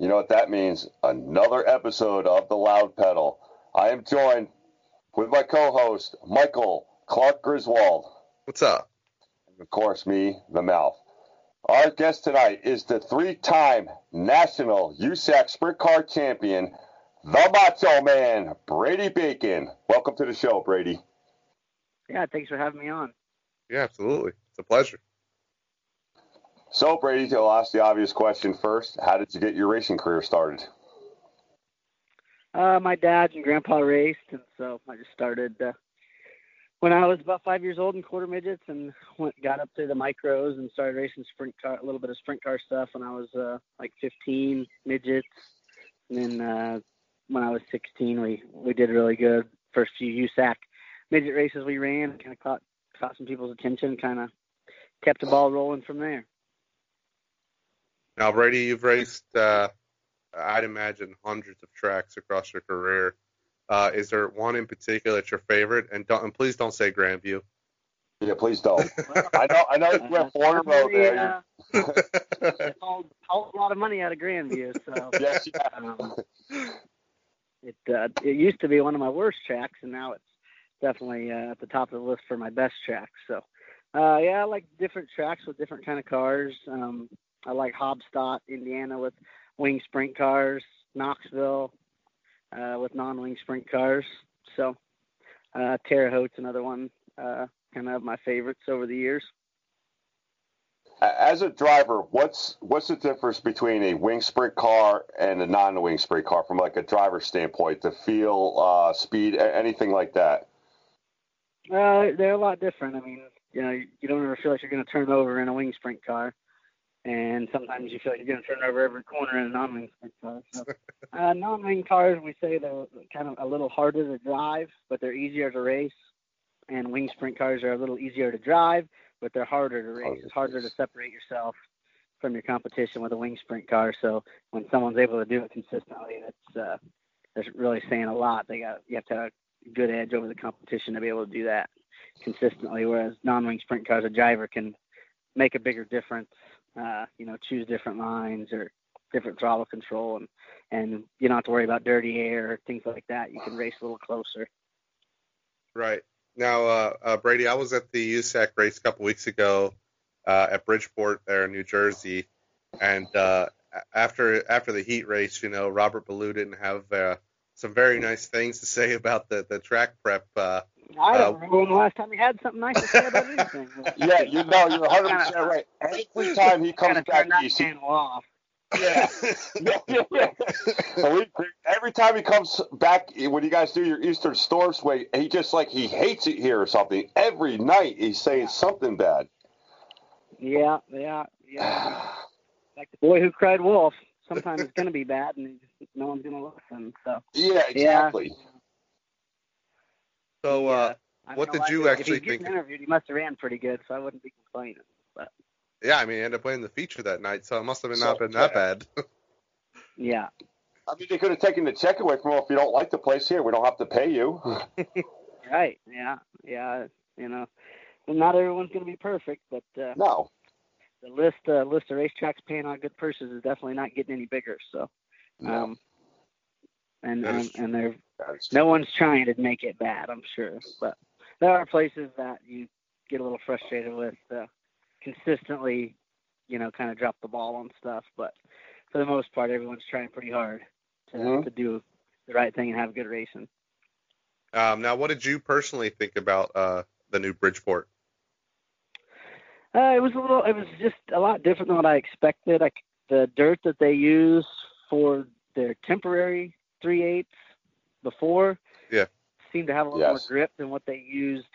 You know what that means? Another episode of The Loud Pedal. I am joined with my co-host, Michael Clark Griswold. What's up? And of course, me, the mouth. Our guest tonight is the three-time national USAC Sprint Car champion, the Macho Man, Brady Bacon. Welcome to the show, Brady. Yeah, thanks for having me on. Yeah, absolutely. It's a pleasure. So, Brady, I'll ask the obvious question first. How did you get your racing career started? Uh, my dad and grandpa raced, and so I just started uh, when I was about five years old in quarter midgets, and went got up to the micros and started racing sprint car, a little bit of sprint car stuff when I was uh, like 15 midgets, and then uh, when I was 16, we we did really good. First few USAC midget races we ran, kind of caught caught some people's attention, kind of kept the ball rolling from there. Now, Brady, you've raced, uh, I'd imagine, hundreds of tracks across your career. Uh, is there one in particular that's your favorite? And, don't, and please don't say Grandview. Yeah, please don't. I know, I know you went Florida Road there. Uh, hauled, hauled a lot of money out of Grandview, so yes, yeah. um, it uh, it used to be one of my worst tracks, and now it's definitely uh, at the top of the list for my best tracks. So, uh, yeah, I like different tracks with different kind of cars. Um, I like Haubstadt, Indiana, with wing sprint cars. Knoxville uh, with non-wing sprint cars. So, uh, Terre Haute's another one, uh, kind of my favorites over the years. As a driver, what's what's the difference between a wing sprint car and a non-wing sprint car from like a driver standpoint? The feel, uh, speed, anything like that? Uh, they're a lot different. I mean, you know, you don't ever feel like you're going to turn over in a wing sprint car, and sometimes you feel like you're going to turn over every corner in a non-wing sprint car. So, uh, non-wing cars, we say they're kind of a little harder to drive, but they're easier to race. And wing sprint cars are a little easier to drive, but they're harder to race. It's harder to separate yourself from your competition with a wing sprint car. So when someone's able to do it consistently, that's uh, that's really saying a lot. They got you have to have a good edge over the competition to be able to do that consistently. Whereas non-wing sprint cars, a driver can make a bigger difference. Uh, you know, choose different lines or different throttle control, and and you don't have to worry about dirty air or things like that. You can race a little closer. Right. Now, uh, uh, Brady, I was at the USAC race a couple weeks ago uh, at Bridgeport there in New Jersey, and uh, after after the heat race, you know, Robert Ballou didn't have uh, some very nice things to say about the the track prep. Uh, I don't remember when the last time he had something nice to say about anything. yeah, you know, you're 100 percent right. Every time he comes back east, he, off. Yeah. yeah, yeah, yeah. So we, every time he comes back, when you guys do your Eastern Storm Sway, he just like he hates it here or something. Every night he's saying something bad. Yeah, yeah, yeah. like the boy who cried wolf. Sometimes it's gonna be bad, and just, no one's gonna listen. So. Yeah, exactly. Yeah. So, uh, I what did you if actually he's getting think? Interviewed, he must have ran pretty good, so I wouldn't be complaining. But Yeah, I mean, he ended up winning the feature that night, so it must have been So, not been that yeah. bad. yeah, I mean, they could have taken the check away from him. If you don't like the place here, we don't have to pay you. right. Yeah, yeah. You know, not everyone's gonna be perfect, but uh, no. The list uh, list of racetracks paying out good purses is definitely not getting any bigger. So, No. um, and That is and, and they're no one's trying to make it bad, I'm sure. But there are places that you get a little frustrated with uh, consistently, you know, kind of drop the ball on stuff. But for the most part, everyone's trying pretty hard to, Mhm. to do the right thing and have good racing. Um, now, what did you personally think about uh, the new Bridgeport? Uh, it was a little. It was just a lot different than what I expected. Like the dirt that they use for their temporary three eighths before, Yeah. seemed to have a little Yes. more grip than what they used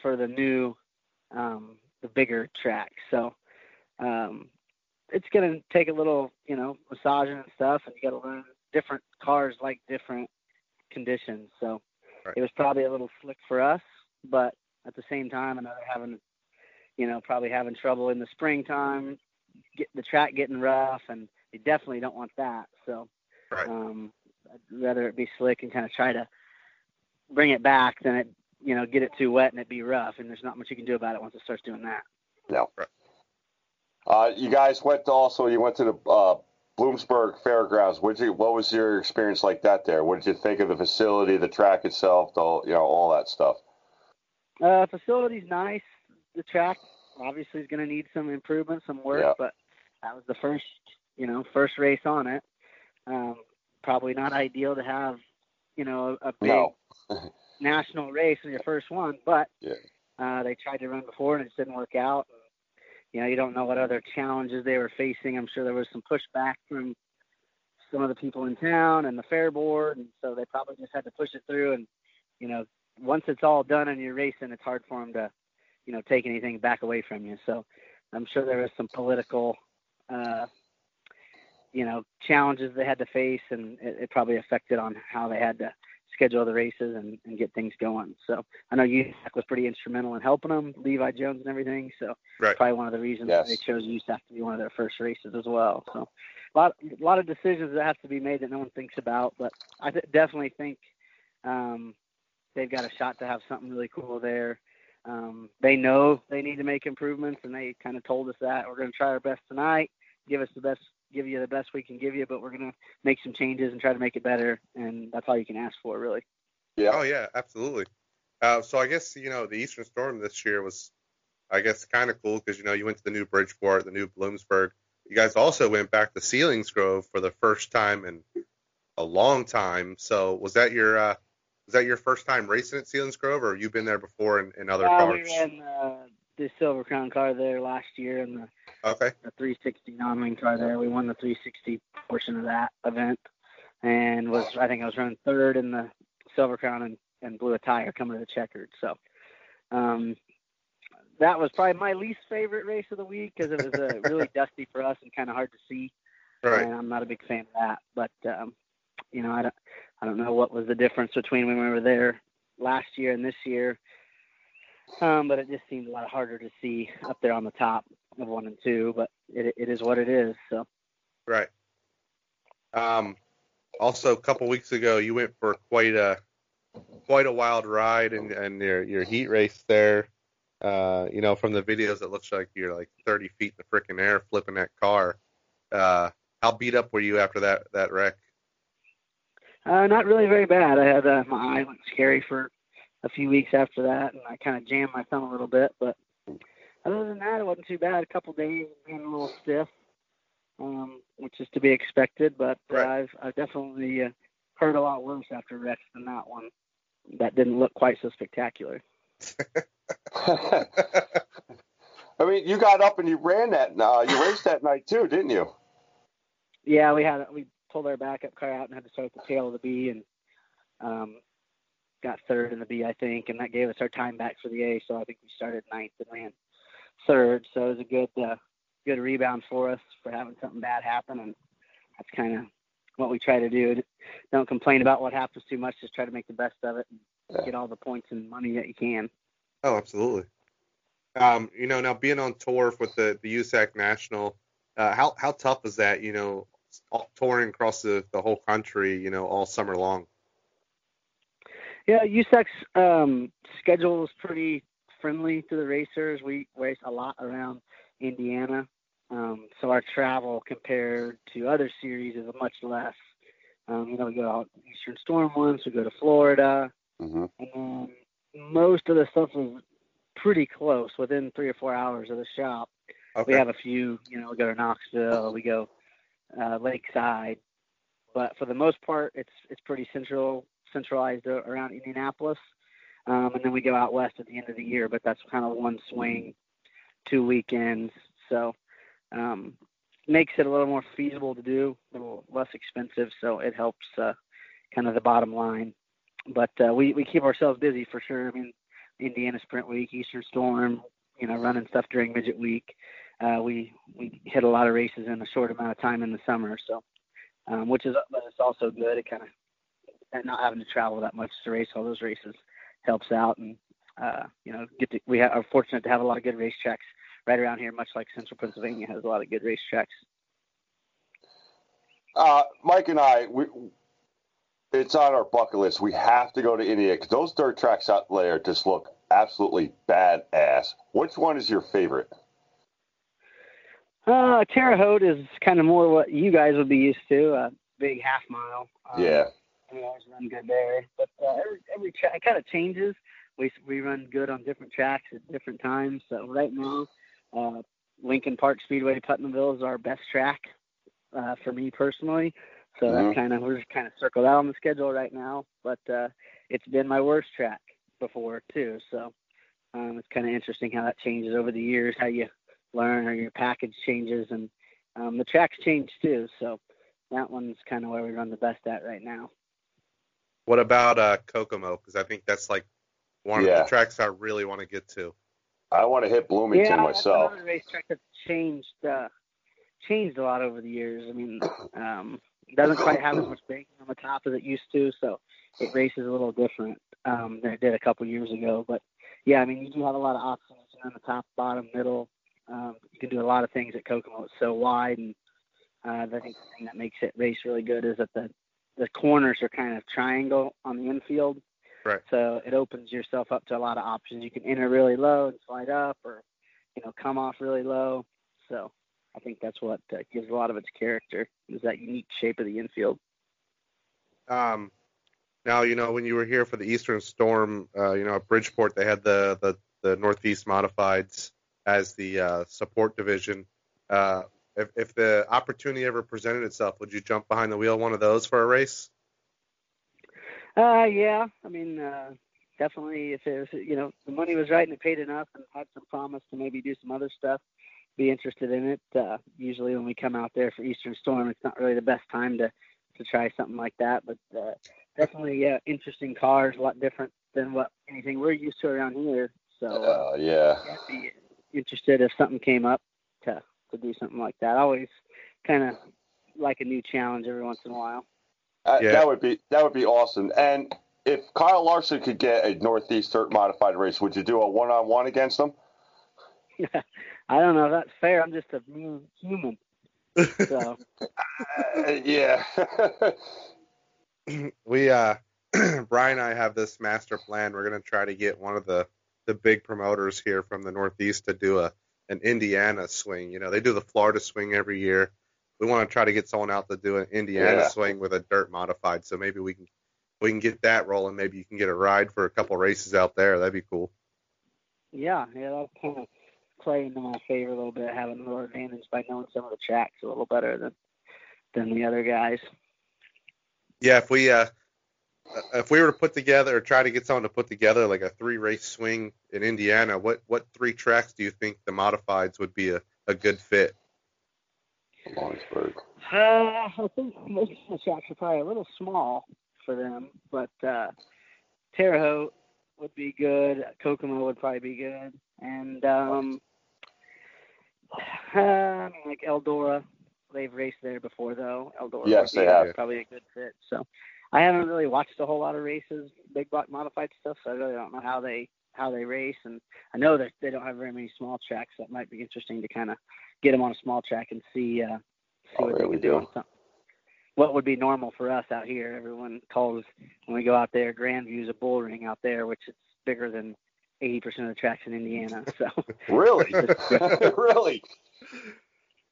for the new, um, the bigger track. So, um, it's going to take a little, you know, massaging and stuff, and you got to learn different cars like different conditions. So right. it was probably a little slick for us, but at the same time, another having, you know, probably having trouble in the springtime, get the track getting rough, and you definitely don't want that. So, right. um, I'd rather it be slick and kind of try to bring it back than it, you know, get it too wet and it be rough. And there's not much you can do about it once it starts doing that. Yeah. Right. Uh, you guys went to also you went to the uh, Bloomsburg Fairgrounds. What you what was your experience like that there? What did you think of the facility, the track itself, the you know all that stuff? Uh, facility's nice. The track obviously is going to need some improvement, some work, yeah. but that was the first you know first race on it. Um, probably not ideal to have you know a, a big no. national race in your first one, but yeah. uh, they tried to run before and it didn't work out you know, you don't know what other challenges they were facing. I'm sure there was some pushback from some of the people in town and the fair board, and so they probably just had to push it through. And you know, once it's all done and you're racing, it's hard for them to, you know, take anything back away from you. So I'm sure there was some political, uh, you know, challenges they had to face, and it, it probably affected on how they had to schedule the races and, and get things going. So I know USAC was pretty instrumental in helping them, Levi Jones and everything. So right. probably one of the reasons yes. they chose USAC to be one of their first races as well. So a lot, a lot of decisions that have to be made that no one thinks about, but I th- definitely think um, they've got a shot to have something really cool there. Um, they know they need to make improvements, and they kind of told us that we're going to try our best tonight, give us the best give you the best we can give you, but we're gonna make some changes and try to make it better, and that's all you can ask for, really. Yeah. Oh yeah, absolutely. Uh, so I guess you know the Eastern Storm this year was, I guess, kind of cool because you know you went to the new Bridgeport, the new Bloomsburg. You guys also went back to Ceilings Selinsgrove for the first time in a long time. So was that your uh, was that your first time racing at Selinsgrove, or have you been there before in, in other cars? We ran uh, the Silver Crown car there last year, and the Okay. The 360 non-wing car there. We won the 360 portion of that event, and was I think I was running third in the Silver Crown and, and blew a tire coming to the checkered. So um, that was probably my least favorite race of the week because it was uh, really dusty for us and kind of hard to see. Right. And I'm not a big fan of that, but um, you know I don't I don't know what was the difference between when we were there last year and this year. Um, but it just seemed a lot harder to see up there on the top of one and two, but it, it is what it is. So. Right. Um, also, a couple weeks ago, you went for quite a quite a wild ride and and your your heat race there. Uh, you know, from the videos, it looks like you're like 30 feet in the freaking air flipping that car. Uh, how beat up were you after that that wreck? Uh, not really very bad. I had uh, my eye went scary for a few weeks after that, and I kind of jammed my thumb a little bit. But other than that, it wasn't too bad. A couple days being a little stiff, um, which is to be expected. But uh, right. I've I've definitely uh, heard a lot worse after wrecks than that one. That didn't look quite so spectacular. I mean, you got up and you ran that. Uh, you raced that night too, didn't you? Yeah, we had we pulled our backup car out and had to start at the tail of the B, and um, got third in the B, I think, and that gave us our time back for the A. So I think we started ninth and ran third. So it was a good uh, good rebound for us for having something bad happen, and that's kind of what we try to do. Don't complain about what happens too much. Just try to make the best of it and yeah. get all the points and money that you can. Oh, absolutely. Um, you know, now being on tour with the the USAC National, uh, how how tough is that? You know, touring across the the whole country, you know, all summer long. Yeah, USAC's um, schedule is pretty friendly to the racers. We race a lot around Indiana, um, so our travel compared to other series is much less. Um, you know, we go out Eastern Storm once, we go to Florida, mm-hmm. and then most of the stuff is pretty close, within three or four hours of the shop. Okay. We have a few, you know, we go to Knoxville, we go uh, Lakeside, but for the most part, it's it's pretty central centralized around Indianapolis. Um, and then we go out west at the end of the year, but that's kind of one swing, two weekends. So um, makes it a little more feasible to do, a little less expensive. So it helps uh, kind of the bottom line. But uh, we we keep ourselves busy for sure. I mean, Indiana Sprint Week, Eastern Storm, you know, running stuff during midget week. Uh, we we hit a lot of races in a short amount of time in the summer. So, um, which is but it's also good. It kind of not having to travel that much to race all those races helps out, and uh, you know, get to, we ha- are fortunate to have a lot of good racetracks right around here, much like Central Pennsylvania has a lot of good racetracks. Uh, Mike and I, we, it's on our bucket list. We have to go to Indiana because those dirt tracks out there just look absolutely badass. Which one is your favorite? Uh, Terre Haute is kind of more what you guys would be used to, a big half mile. Um, yeah. We always run good there, but uh, every every track kind of changes. We we run good on different tracks at different times. So right now, uh, Lincoln Park Speedway Putnamville is our best track uh, for me personally. So mm-hmm. that's kind of we're just kind of circled out on the schedule right now. But uh, it's been my worst track before too. So um, it's kind of interesting how that changes over the years, how you learn or your package changes, and um, the tracks change too. So that one's kind of where we run the best at right now. What about uh, Kokomo? Because I think that's like one yeah. of the tracks I really want to get to. I want to hit Bloomington yeah, myself. Yeah, racetrack that's changed uh, changed a lot over the years. I mean, um, it doesn't quite have as much banking on the top as it used to, so it races a little different um, than it did a couple years ago. But yeah, I mean, you do have a lot of options on the top, bottom, middle. Um, you can do a lot of things at Kokomo. It's so wide, and uh, I think the thing that makes it race really good is that the the corners are kind of triangle on the infield. Right. So it opens yourself up to a lot of options. You can enter really low and slide up, or you know, come off really low. So I think that's what uh, gives a lot of its character is that unique shape of the infield. Um, now you know when you were here for the Eastern Storm, uh, you know at Bridgeport they had the the, the Northeast Modifieds as the uh, support division. Uh, if, if the opportunity ever presented itself, would you jump behind the wheel one of those for a race? Uh, yeah. I mean, uh, definitely if it was, you know, the money was right and it paid enough and had some promise to maybe do some other stuff, be interested in it. Uh, usually when we come out there for Eastern Storm, it's not really the best time to, to try something like that, but, uh, definitely, yeah, interesting cars, a lot different than what anything we're used to around here. So, uh, yeah, be interested if something came up to, to do something like that. I always kind of like a new challenge every once in a while. Uh, yeah. That would be that would be awesome. And if Kyle Larson could get a Northeast Dirt modified race, would you do a one on one against him? I don't know. That's fair. I'm just a mean human. So. uh, yeah. we uh, Brian and I have this master plan. We're gonna try to get one of the the big promoters here from the Northeast to do a an Indiana swing. You know, they do the Florida swing every year we want to try to get someone out to do an Indiana yeah. swing with a dirt modified. So maybe we can we can get that rolling. Maybe you can get a ride for a couple races out there. That'd be cool. Yeah, yeah, that'll kind of play into my favor a little bit, having a little advantage by knowing some of the tracks a little better than than the other guys. Yeah, if we uh if we were to put together or try to get someone to put together like a three race swing in Indiana, what what three tracks do you think the modifieds would be a, a good fit? Lawrenceburg? Uh, I think most of the tracks are probably a little small for them, but uh, Terre Haute would be good. Kokomo would probably be good, and um, uh, I mean like Eldora. They've raced there before though. Eldora. Yes, they have. Probably a good fit. So I haven't really watched a whole lot of races, big block modified stuff, so I really don't know how they how they race. And I know that they don't have very many small tracks. That might be interesting to kind of get them on a small track and see uh, see oh, what they can do on something. What would be normal for us out here? Everyone calls when we go out there. Grandview's a bull ring out there, which is bigger than 80% of the tracks in Indiana. So really, really,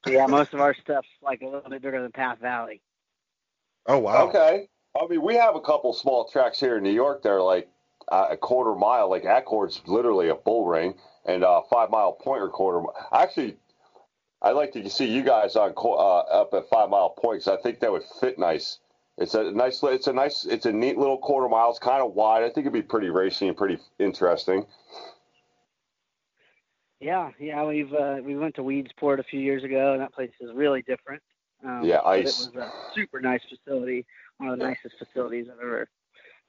yeah, most of our stuff's like a little bit bigger than Path Valley. Oh wow. Okay. I mean, we have a couple small tracks here in New York that are like uh, a quarter mile. Like Accord's literally a bull ring, and uh, five mile point or quarter. Actually, I'd like to see you guys on uh, up at five mile Point because I think that would fit nice. It's a nice. It's a nice. It's a neat little quarter mile. It's kind of wide. I think it'd be pretty racy and pretty interesting. Yeah, yeah. We've uh, we went to Weedsport a few years ago, and that place is really different. Um, yeah, ice. It was a super nice facility, one of the nicest facilities I've ever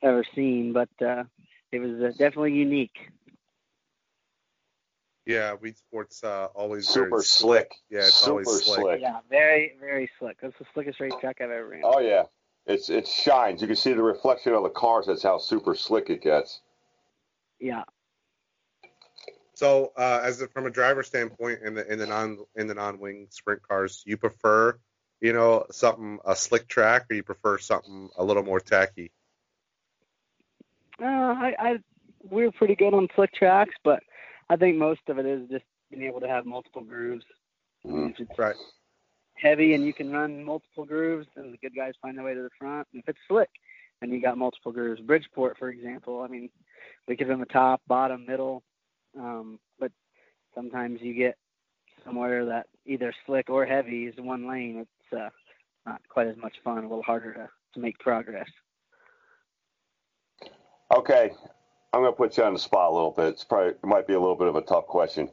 ever seen. But uh, it was uh, definitely unique. Yeah, Weedsport's uh, always Super very slick. Yeah, it's Super always slick. slick. Yeah, very very slick. That's the slickest racetrack I've ever ran. Oh yeah, it's it shines. You can see the reflection of the cars. That's how super slick it gets. Yeah. So, uh, as a, from a driver standpoint, in the in the non in the non wing sprint cars, you prefer, you know, something a slick track, or you prefer something a little more tacky? Uh, I, I we're pretty good on slick tracks, but I think most of it is just being able to have multiple grooves. If it's Right. heavy and you can run multiple grooves, and the good guys find their way to the front. And if it's slick and you got multiple grooves, Bridgeport, for example, I mean, we give them a top, bottom, middle, um, but sometimes you get somewhere that either slick or heavy is one lane. It's uh, not quite as much fun, a little harder to, to make progress. Okay, I'm gonna put you on the spot a little bit. It's probably it might be a little bit of a tough question.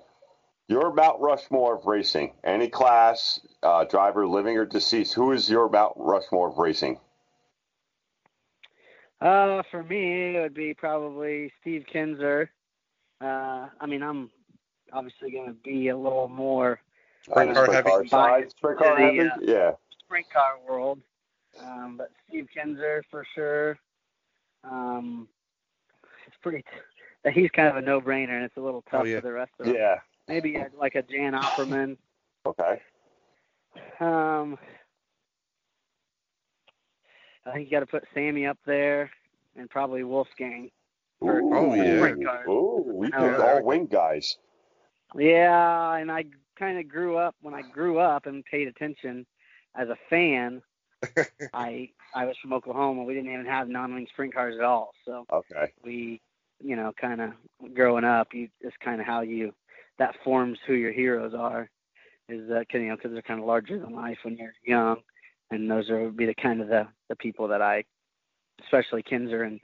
Your Mount Rushmore of racing, any class, uh, driver, living or deceased. Who is your Mount Rushmore of racing? Uh, for me, it would be probably Steve Kinser. Uh, I mean, I'm obviously going to be a little more Sprint car heavy. car side, sprint car heavy. uh, yeah. sprint car world, um, but Steve Kinser for sure. Um, it's pretty. T- he's kind of a no-brainer, and it's a little tough Oh, yeah. for the rest of them. Yeah. Maybe uh, like a Jan Opperman. Okay. Um, I think you got to put Sammy up there, and probably Wolfgang. For Oh, yeah. sprint cars. Ooh, we Oh, picked all wing guys. Yeah, and I kind of grew up when I grew up and paid attention as a fan. I I was from Oklahoma. We didn't even have non-wing sprint cars at all. So Okay. we, you know, kind of growing up, you it's kind of how you that forms who your heroes are. Is that you know because they're kind of larger than life when you're young, and those are would be the kind of the the people that I, especially Kinser and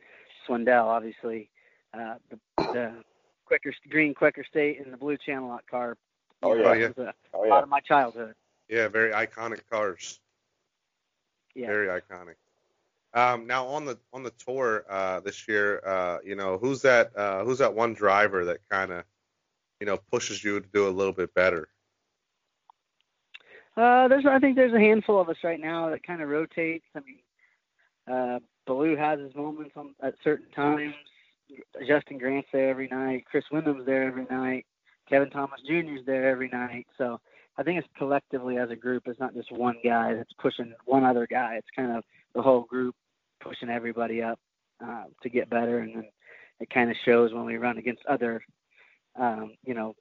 Swindell, obviously, uh, the the quicker green Quaker State and the blue Channellock car. you Oh, yeah. a Oh part yeah. of my childhood. Yeah, very iconic cars. Yeah. Very iconic. Um, now on the on the tour uh, this year, uh, you know, who's that? Uh, who's that one driver that kind of, you know, pushes you to do a little bit better? Uh, there's I think there's a handful of us right now that kind of rotates. I mean, uh, Ballou has his moments on, at certain times. Justin Grant's there every night. Chris Windom's there every night. Kevin Thomas Jr. is there every night. So I think it's collectively as a group. It's not just one guy that's pushing one other guy. It's kind of the whole group pushing everybody up uh, to get better, and then it kind of shows when we run against other, um, you know,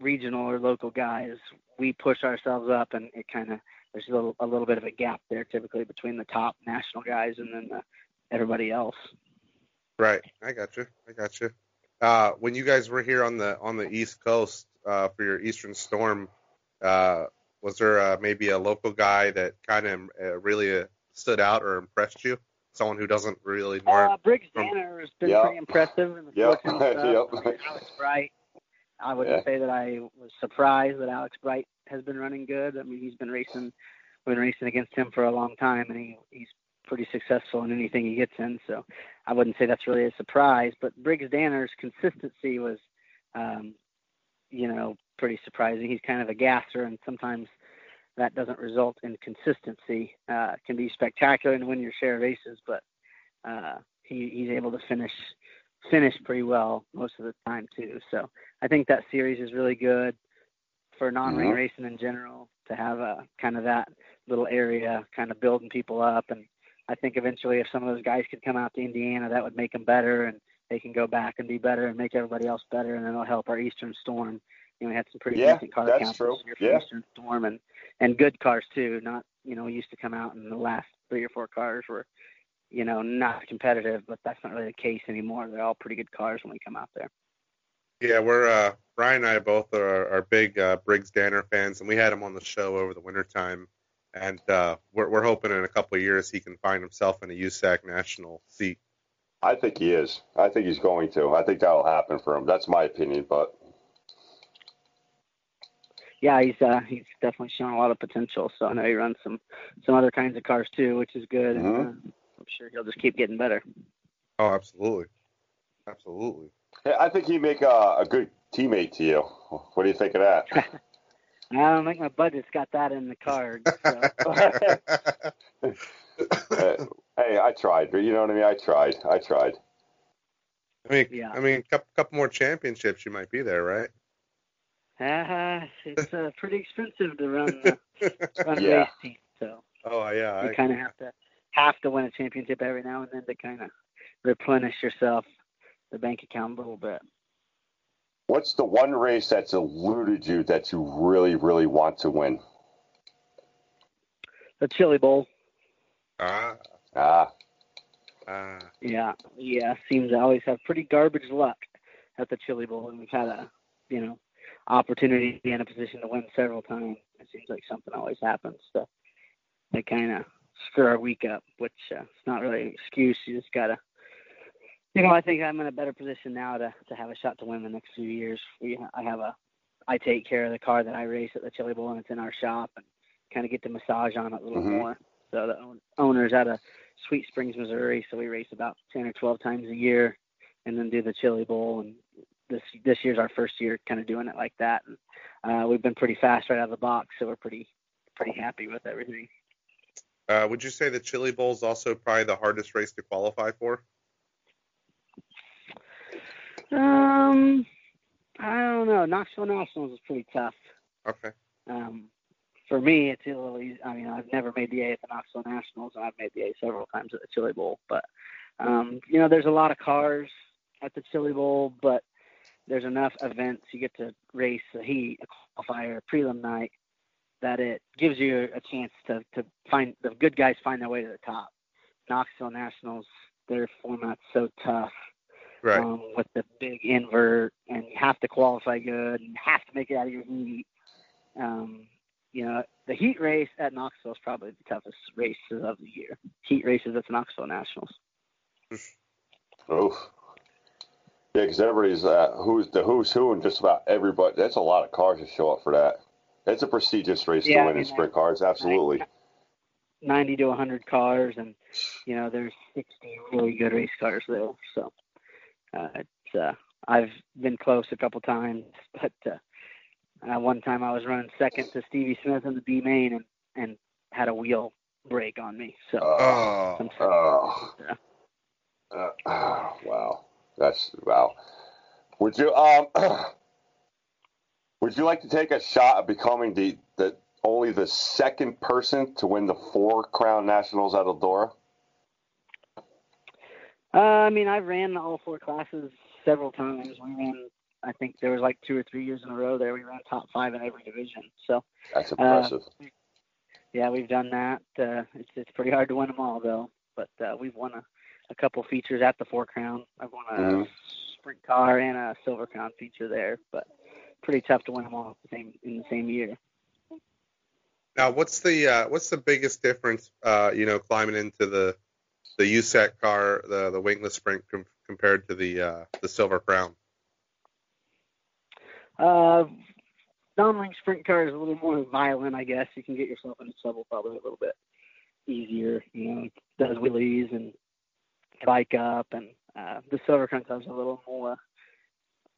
regional or local guys. We push ourselves up, and it kind of there's a little a little bit of a gap there typically between the top national guys and then the, everybody else. Right. I got you. I got you. Uh, when you guys were here on the on the East Coast uh, for your Eastern Storm, uh, was there uh, maybe a local guy that kind of uh, really uh, stood out or impressed you? Someone who doesn't really Uh, know. Briggs from- Danner has been Yep. pretty impressive in the Yep. stuff. Yep. I mean, Alex Bright. I wouldn't Yeah. say that I was surprised that Alex Bright has been running good. I mean, he's been racing, been racing against him for a long time, and he he's pretty successful in anything he gets in. So I wouldn't say that's really a surprise. But Briggs Danner's consistency was, um, you know, pretty surprising. He's kind of a gasser, and sometimes that doesn't result in consistency. Uh, can be spectacular and win your share of races, but uh, he, he's able to finish finish pretty well most of the time too. So I think that series is really good for non-wing Mhm. racing in general to have a kind of that little area kind of building people up. And I think eventually if some of those guys could come out to Indiana, that would make them better and they can go back and be better and make everybody else better. And then it'll help our Eastern Storm. You know, we had some pretty Yeah, decent car that's counts true. this year for Yeah. Eastern Storm and, and good cars too. Not, you know, used to come out and the last three or four cars were you know, not competitive, but that's not really the case anymore. They're all pretty good cars when we come out there. Yeah, we're uh, Brian and I both are, are big uh, Briggs Danner fans, and we had him on the show over the wintertime. And uh, we're, we're hoping in a couple of years he can find himself in a USAC national seat. I think he is. I think he's going to. I think that'll happen for him. That's my opinion, but Yeah, he's uh, he's definitely shown a lot of potential. So I know he runs some some other kinds of cars too, which is good. And, Mhm. uh, I'm sure he'll just keep getting better. Oh, absolutely, absolutely. yeah, I think he'd make a, a good teammate to you. What do you think of that? I don't think my budget's got that in the cards. So. Uh, hey, I tried. But you know what I mean? I tried. I tried. I mean, Yeah. I mean, couple couple more championships, you might be there, right? Uh, it's uh, pretty expensive to run the, run a Yeah. race team, so Oh yeah, you kind of have to have to win a championship every now and then to kind of replenish yourself the bank account a little bit. What's the one race that's eluded you that you really, really want to win? The Chili Bowl, ah, Ah, ah. yeah, yeah, seems to always have pretty garbage luck at the Chili Bowl, and we've had a you know opportunity to be in a position to win several times. It seems like something always happens to they kind of screw our week up, which uh, it's not really an excuse. You just gotta, you know, I think I'm in a better position now to to have a shot to win the next few years. We I have a I take care of the car that I race at the Chili Bowl, and it's in our shop, and kind of get the massage on it a little Mhm. more. So the own- owner's out of Sweet Springs, Missouri, so we race about 10 or 12 times a year, and then do the Chili Bowl. And this this year's our first year kind of doing it like that. And uh, we've been pretty fast right out of the box, so we're pretty pretty happy with everything. Uh, would you say the Chili Bowl is also probably the hardest race to qualify for? Um, I don't know. Knoxville Nationals is pretty tough. Okay. Um, for me, it's a little easy. I mean, I've never made the A at the Knoxville Nationals, and I've made the A several times at the Chili Bowl. But um, you know, there's a lot of cars at the Chili Bowl, but there's enough events you get to race a heat, a qualifier, a prelim night that it gives you a chance to to find the good guys find their way to the top. Knoxville Nationals, their format's so tough Right. um, with the big invert, and you have to qualify good, and have to make it out of your heat. Um, you know, the heat race at Knoxville is probably the toughest races of the year. Heat races at the Knoxville Nationals. oof. Yeah, because everybody's uh, who's the who's who and just about everybody. That's a lot of cars to show up for that. It's a prestigious race Yeah, to I win in sprint cars. Absolutely. 90 to 100 cars, and you know, there's 60 really good race cars there. So uh, it's uh, I've been close a couple times, but uh, uh, one time I was running second to Stevie Smith in the B main and and had a wheel break on me. So. Oh, sometimes- oh. Yeah. Uh, oh, wow. That's wow. Would you um would you like to take a shot at becoming the the only the second person to win the four Crown Nationals at Eldora? Uh, I mean, I ran all four classes several times. We ran, I think there was like two or three years in a row there. We ran top five in every division. So That's impressive. yeah, we've done that. Uh, it's it's pretty hard to win them all though, but uh, we've won a, a couple features at the Four Crown. I've won a Mhm. sprint car and a Silver Crown feature there, but pretty tough to win them all the same in the same year. Now, what's the uh, what's the biggest difference? Uh, you know, climbing into the the USAC car, the the wingless sprint com- compared to the uh, the Silver Crown. Uh, non-wing sprint car is a little more violent, I guess. You can get yourself into trouble probably a little bit easier. You know, it does wheelies and bike up, and uh, the silver crown car's a little more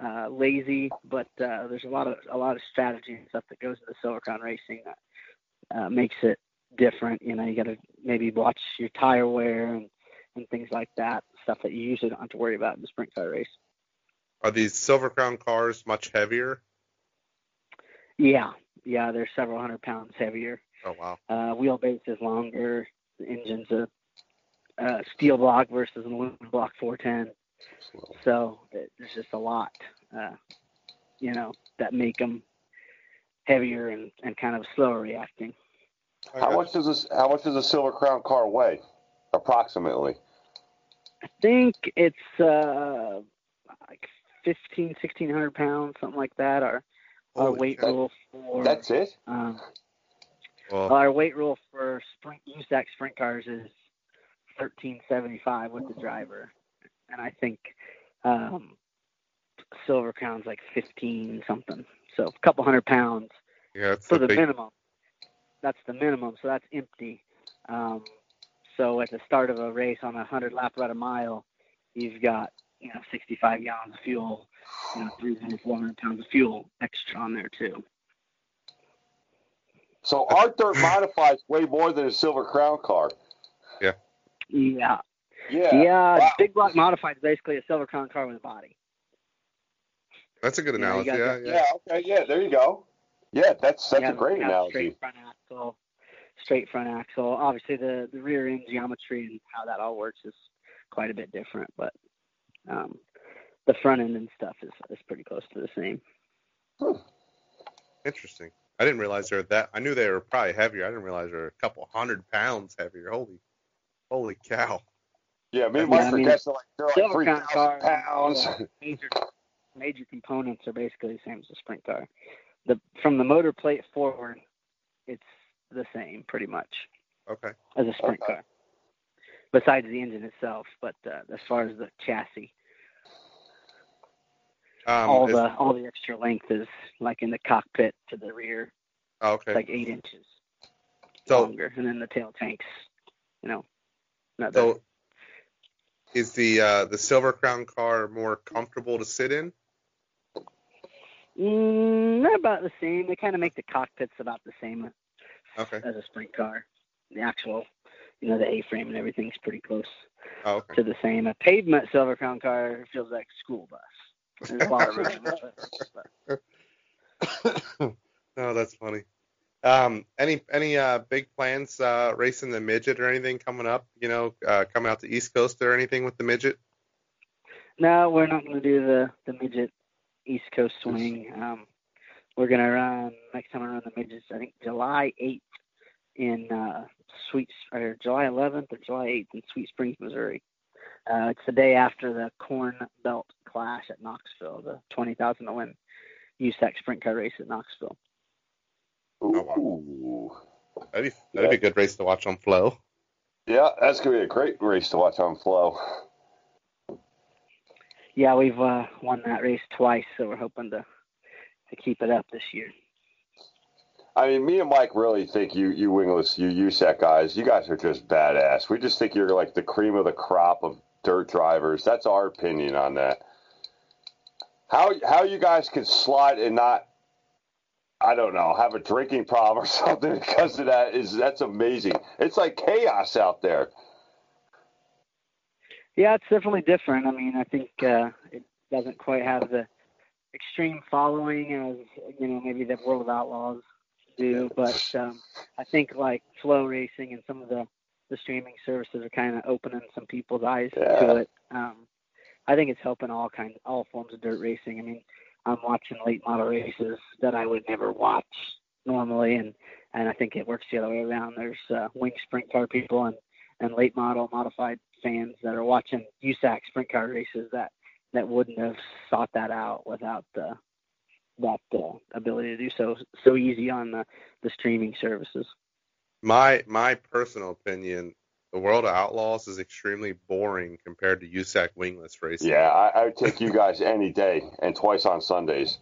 uh, lazy, but uh, there's a lot of a lot of strategy and stuff that goes into silver crown racing that uh, makes it different. You know, you got to maybe watch your tire wear and and things like that, stuff that you usually don't have to worry about in the sprint car race. Are these Silver Crown cars much heavier? Yeah, yeah, they're several hundred pounds heavier. Oh wow. Uh, wheelbase is longer. The engine's a uh, steel block versus an aluminum block 410. So it, there's just a lot, uh, you know, that make them heavier and, and kind of slower reacting. How much does this how much does a Silver Crown car weigh? Approximately. I think it's uh, like 15, 1600 pounds, something like that. Our our Holy weight cow. rule for That's it? um, Well, our weight rule for sprint USAC sprint cars is 1375 with the driver, and I think um, Silver Crown's like 15 something. So a couple hundred pounds yeah, for the big. minimum. That's the minimum, so that's empty. Um, so at the start of a race on a hundred lap about a mile, you've got you know 65 gallons of fuel, you know 300 400 pounds of fuel extra on there too. So our dirt modifies way more than a Silver Crown car. Yeah. Yeah. Yeah. Wow. Big Block Modified is basically a Silver Crown car with a body. That's a good You know, you analogy. got Yeah, the- yeah. Yeah. Okay. Yeah. There you go. Yeah. That's that's Yeah, a great analogy. Straight front axle, straight front axle. Obviously, the the rear end geometry and how that all works is quite a bit different, but um, the front end and stuff is is pretty close to the same. Interesting. I didn't realize they were that. I knew they were probably heavier. I didn't realize they were a couple hundred pounds heavier. Holy, holy cow! Yeah. Me and Yeah, I mean, guessing like they're like Silver three Crown thousand car, pounds. major major components are basically the same as a sprint car. The from the motor plate forward, it's the same pretty much Okay. as a sprint Okay. car. Besides the engine itself, but uh, as far as the chassis, Um, all the all the extra length is like in the cockpit to the rear, oh, okay. like eight inches So, longer, and then the tail tanks, you know, another. so is the uh, the Silver Crown car more comfortable to sit in? Mm, they're about the same. They kind of make the cockpits about the same Okay. as a sprint car. The actual, you know, the A-frame and everything's pretty close Oh, okay. to the same. A pavement Silver Crown car feels like a school bus. There's a lot of room, but- oh, that's funny. Um, any any uh, big plans uh, racing the midget or anything coming up? You know, uh, coming out to East Coast or anything with the midget? No, we're not going to do the the midget East Coast swing. Um, we're going to run next time I run the midgets. I think July 8th in uh, Sweet or July 11th or July 8th in Sweet Springs, Missouri. Uh, it's the day after the Corn Belt Clash at Knoxville, the 20,000 to win USAC sprint car race at Knoxville. Ooh. That'd be that'd be a good race to watch on Flow. Yeah, that's gonna be a great race to watch on Flow. Yeah, we've uh, won that race twice, so we're hoping to to keep it up this year. I mean, me and Mike really think you, you wingless, you USAC guys, you guys are just badass. We just think you're like the cream of the crop of dirt drivers. That's our opinion on that. How how you guys can slide and not, I don't know, have a drinking problem or something because of that is that's amazing. It's like chaos out there. Yeah, it's definitely different. I mean, I think uh, it doesn't quite have the extreme following as you know maybe the World of Outlaws do, but um, I think like FloRacing and some of the the streaming services are kind of opening some people's eyes Yeah. to it. Um, I think it's helping all kinds, all forms of dirt racing. I mean, I'm watching late model races that I would never watch normally, and and I think it works the other way around. There's uh, wing sprint car people and and late model modified fans that are watching USAC sprint car races that that wouldn't have sought that out without the that uh, ability to do so so easy on the the streaming services. My my personal opinion, the World of Outlaws is extremely boring compared to USAC wingless racing. Yeah, I, I would take you guys any day and twice on Sundays.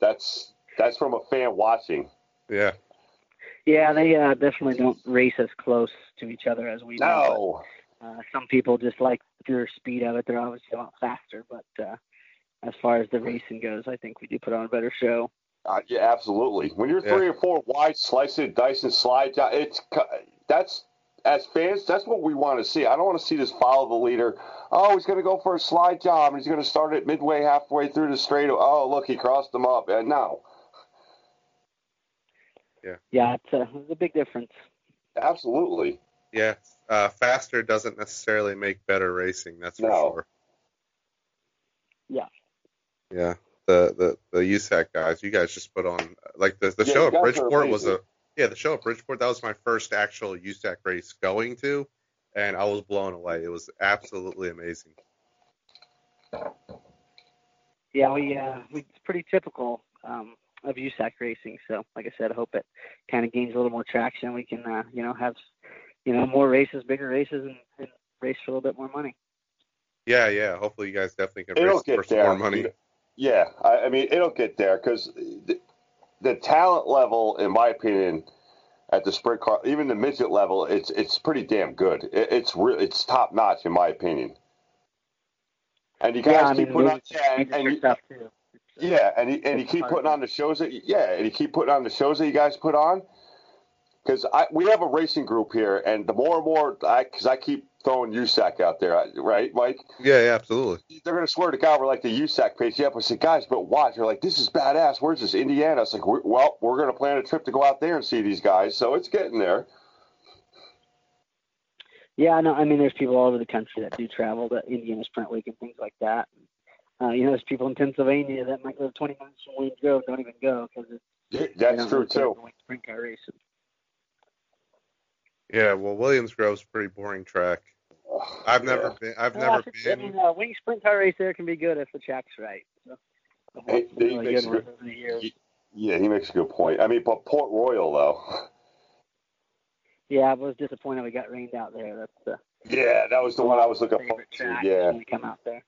That's that's from a fan watching. Yeah. Yeah, they uh, definitely don't race as close to each other as we do. No. but, Uh, some people just like the pure speed of it. They're obviously a lot faster, but uh, as far as the racing goes, I think we do put on a better show. Uh, yeah, absolutely. When you're Yeah. three or four wide, slice it, dice, and slide down, it's that's as fans, that's what we want to see. I don't want to see this follow the leader. Oh, he's going to go for a slide job, and he's going to start it midway, halfway through the straight. Oh, look, he crossed them up. And no, Yeah, it's a, it's a big difference. absolutely. Yeah. Uh, faster doesn't necessarily make better racing. That's for No. sure. Yeah. Yeah. The the the USAC guys, you guys just put on like the the Yeah, show at Bridgeport was a yeah the show at Bridgeport that was my first actual USAC race going to, and I was blown away. It was absolutely amazing. Yeah, we uh, we it's pretty typical um, of USAC racing. So, like I said, I hope it kind of gains a little more traction. We can, uh, you know, have you know more races, bigger races, and, and race for a little bit more money. Yeah, yeah. Hopefully you guys definitely can It'll race get for some there. more money. Yeah, I, I mean, it'll get there because the, the talent level, in my opinion, at the sprint car, even the midget level, it's it's pretty damn good. It, it's re- it's top notch, in my opinion. And you guys yeah, I keep mean, putting on, yeah, and, and you, too. Yeah, and you, and you keep putting on the shows that yeah, and you keep putting on the shows that you guys put on. Because I we have a racing group here, and the more and more I because I keep throwing USAC out there, right, Mike? Yeah, yeah, absolutely. They're gonna swear to God we're like the USAC page. Yeah, but I said, guys, but watch. They're like, this is badass. Where's this Indiana? It's like, we're, well, we're gonna plan a trip to go out there and see these guys, so it's getting there. Yeah, no, I mean, there's people all over the country that do travel to Indiana Sprint Week and things like that. Uh, you know, there's people in Pennsylvania that might live 20 minutes from Wayne Grove don't even go because it's Yeah, That's don't true too. sprint car racing. Yeah, well, Williams Grove's a pretty boring track. I've never Yeah. been. I've Well, never I think- I mean, uh, Wing sprint car race there can be good if the track's right. So, Hey, watched really makes good good- over the years. Yeah, he makes a good point. I mean, but Port Royal though. Yeah, I was disappointed we got rained out there. That's the Yeah, that was the one I was looking favorite forward to. Yeah. when we come out there.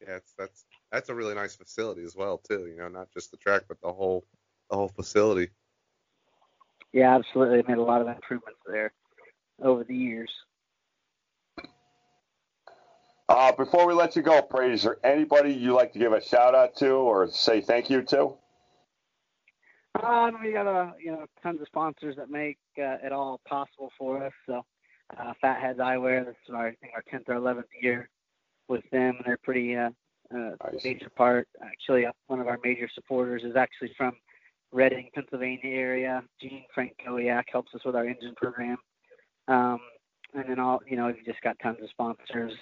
Yeah, it's, that's that's a really nice facility as well too. You know, not just the track, but the whole the whole facility. Yeah, absolutely. They made a lot of improvements there over the years. Uh, before we let you go, Brady, is there anybody you'd like to give a shout out to or say thank you to? Um, we got a you know tons of sponsors that make uh, it all possible for us. So, uh, Fatheads Eyewear. This is our I think our tenth or eleventh year with them, and they're pretty uh, uh, Nice. major part. Actually, uh, one of our major supporters is actually from Reading, Pennsylvania area. Gene Frank Kowiak helps us with our engine program. Um, and then all you know, we've just got tons of sponsors,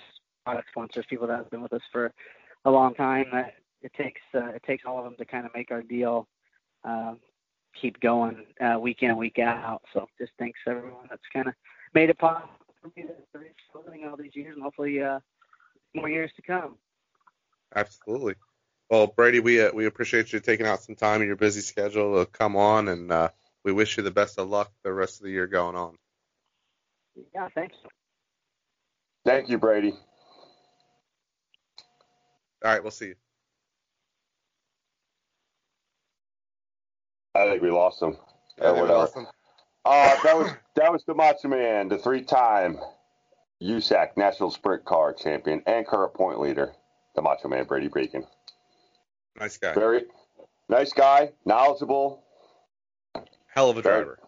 product sponsors, people that have been with us for a long time. That it takes uh, it takes all of them to kind of make our deal um, keep going uh, week in and week out. So just thanks everyone that's kind of made it possible for me to all these years, and hopefully uh, more years to come. Absolutely. Well, Brady, we uh, we appreciate you taking out some time in your busy schedule to come on, and uh, we wish you the best of luck the rest of the year going on. Yeah, thanks. Thank you, Brady. All right, we'll see you. I think we lost him. Yeah, Uh, they whatever. lost them. Uh, that was that was the Macho Man, the three-time USAC National Sprint Car Champion and current point leader, the Macho Man Brady Bacon. Nice guy. Very nice guy, knowledgeable. Hell of a Very- driver.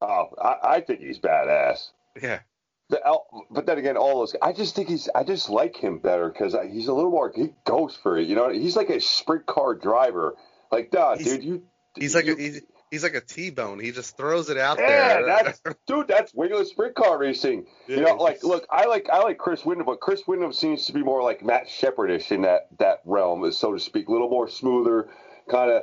Oh, I, I think he's badass. Yeah. The, but then again, all those. I just think he's. I just like him better because he's a little more. He goes for it. You know, he's like a sprint car driver. Like, duh, He's- dude, you. He's like you, a, he's, he's like a T-bone. He just throws it out Yeah, there. that's dude. That's regular sprint car racing. Yeah, you know, it's like, look, I like I like Chris Windom, but Chris Windom seems to be more like Matt Shepardish in that that realm, so to speak, a little more smoother, kind of.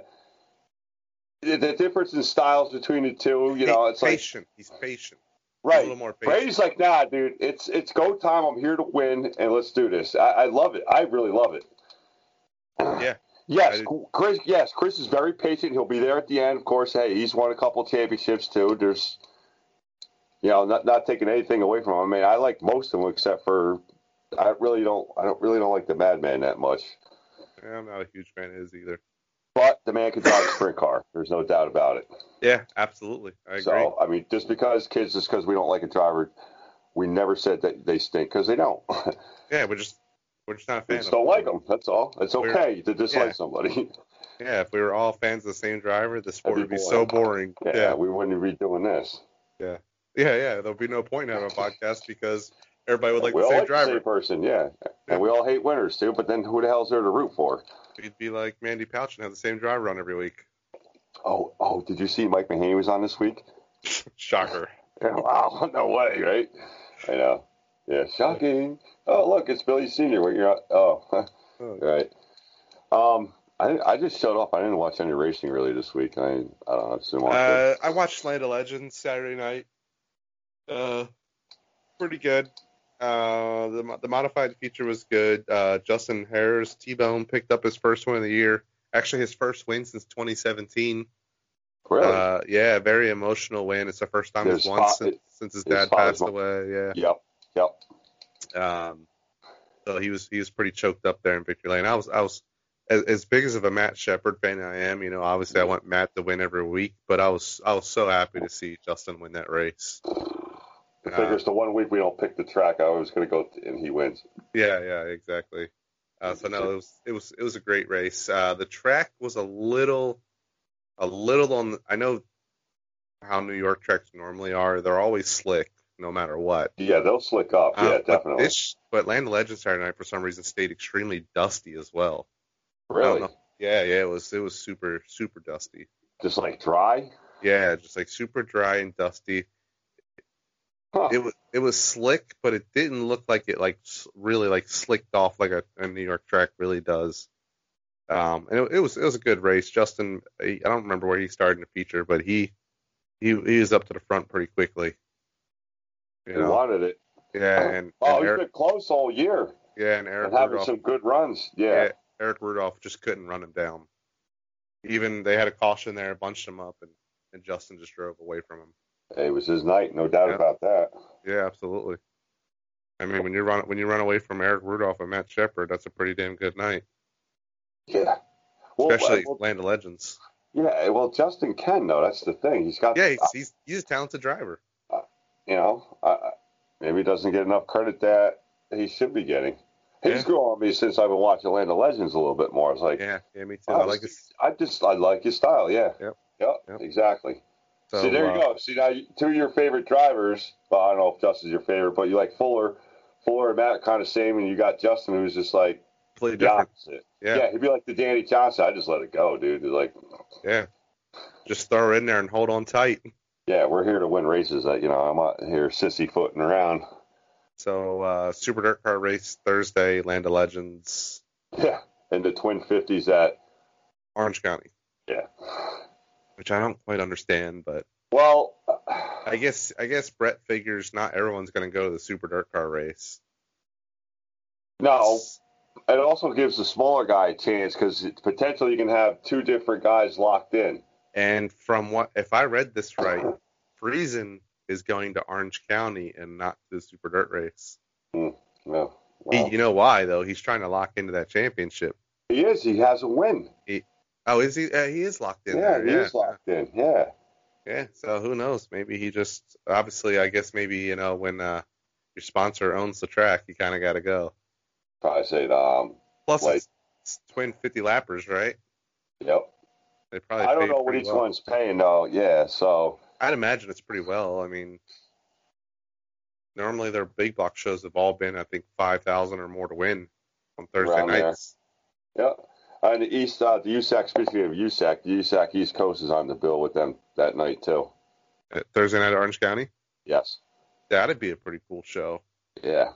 The the difference in styles between the two, you know, it's like patient. He's patient. He's a right. little more patient. Brady's like, nah, dude, it's it's go time. I'm here to win, and let's do this. I, I love it. I really love it. Yeah. Yes, Chris. Yes, Chris is very patient. He'll be there at the end. Of course, hey, he's won a couple championships too. There's, you know, not not taking anything away from him. I mean, I like most of them except for, I really don't. I don't really don't like the Madman that much. Yeah, I'm not a huge fan of his either. But the man can drive a sprint car. There's no doubt about it. Yeah, absolutely. I agree. So I mean, just because kids, just because we don't like a driver, we never said that they stink because they don't. yeah, we're just we're just not a we fan just don't like them. That's all. It's We're- okay to dislike yeah. somebody. Yeah, if we were all fans of the same driver, the sport That'd would be be so boring. yeah, yeah, we wouldn't be doing this. yeah, yeah. Yeah. There'll be no point in having a podcast because everybody would like we the same like driver. the same person, yeah. Yeah. And we all hate winners too. But then who the hell's there to root for? We'd be like Mandy Pouch and have the same driver on every week. Oh, oh, did you see Mike Mahaney was on this week? Shocker. Yeah, wow, no way, right? I know. Yeah, shocking. Oh, look, it's Billy Senior. What you're oh, Oh, right. Um, I I just shut off. I didn't watch any racing really this week. I I don't know. I just watch it. Uh, I watched Land of Legends Saturday night. Uh, pretty good. Uh, the the modified feature was good. Uh, Justin Harris T Bone picked up his first win of the year. Actually, his first win since 2017. Really? Uh, yeah, very emotional win. It's the first time His he's won since, since his dad passed away. Yeah. yep. Yep. Um, so he was he was pretty choked up there in victory lane. I was I was as, as big as of a Matt Shepard fan I am. You know, obviously I want Matt to win every week, but I was I was so happy to see Justin win that race. I Uh, figure it's the one week we don't pick the track. I was going to go and he wins. Yeah, yeah, exactly. Uh, so no, it was it was it was a great race. Uh, the track was a little a little on. I know how New York tracks normally are. They're always slick, no matter what. Yeah, they'll slick up. Uh, yeah, but definitely. This, but Land of Legends Saturday night for some reason stayed extremely dusty as well. Really? Yeah, yeah, it was it was super super dusty. Just like dry? Yeah, just like super dry and dusty. Huh. It was it was slick, but it didn't look like it like really like slicked off like a, a New York track really does. Um, and it, it was it was a good race. Justin, I don't remember where he started in the feature, but he he he was up to the front pretty quickly. You He know, wanted it. yeah, and, oh, and he's Eric, been close all year yeah, and Eric and having Rudolph, some good runs. Yeah. yeah, Eric Rudolph just couldn't run him down. Even they had a caution there, bunched him up, and and Justin just drove away from him. It was his night, no doubt Yeah. about that. Yeah, absolutely. I mean, when you run when you run away from Eric Rudolph and Matt Shepard, that's a pretty damn good night, Yeah. Well, especially well, Land of Legends. yeah, well, Justin can though. That's the thing. He's got, Yeah, he's he's, he's a talented driver. You know, uh, maybe he doesn't get enough credit that he should be getting. He's Yeah. grown on me since I've been watching Land of Legends a little bit more. It's like, Yeah, yeah, me too. oh, I like this. I just, I like his style. Yeah. Yep. Yep. Yep. Exactly. So, See, there uh, you go. See, now two of your favorite drivers. Well, I don't know if Justin's your favorite, but you like Fuller. Fuller and Matt kind of same, and you got Justin, who's just like the different. opposite. Yeah, Yeah. he'd be like the Danny Johnson. I just let it go, dude. It's like, yeah, Just throw her in there and hold on tight. Yeah, we're here to win races. That you know, I'm out here sissy footing around. So, uh, Super Dirt Car Race Thursday, Land of Legends, Yeah, and the twin fifties at Orange County, yeah. which I don't quite understand, but Well, I guess I guess Brett figures not everyone's going to go to the Super Dirt Car Race. no. It also gives the smaller guy a chance because potentially you can have two different guys locked in. And from what, if I read this right, Friesen is going to Orange County and not to the Super Dirt Race. No, well, He, you know why though? He's trying to lock into that championship. he is. He has a win. He, Oh, is he? Uh, he is locked in yeah, there. he Yeah, is locked in. Yeah. yeah. So who knows? Maybe he just obviously. I guess maybe you know when uh, your sponsor owns the track, you kind of got to go. Probably say, um, Plus, Like- it's, it's twin fifty lappers, right? yep. They probably. I don't know what each well. one's paying though. Yeah, so I'd imagine it's pretty well. I mean, normally their big block shows have all been, I think, five thousand or more to win on Thursday Around there. nights. yep. And the East, uh, the USAC, speaking of USAC, the USAC East Coast is on the bill with them that night too. Uh, Thursday night at Orange County. Yes. That'd be a pretty cool show. Yeah,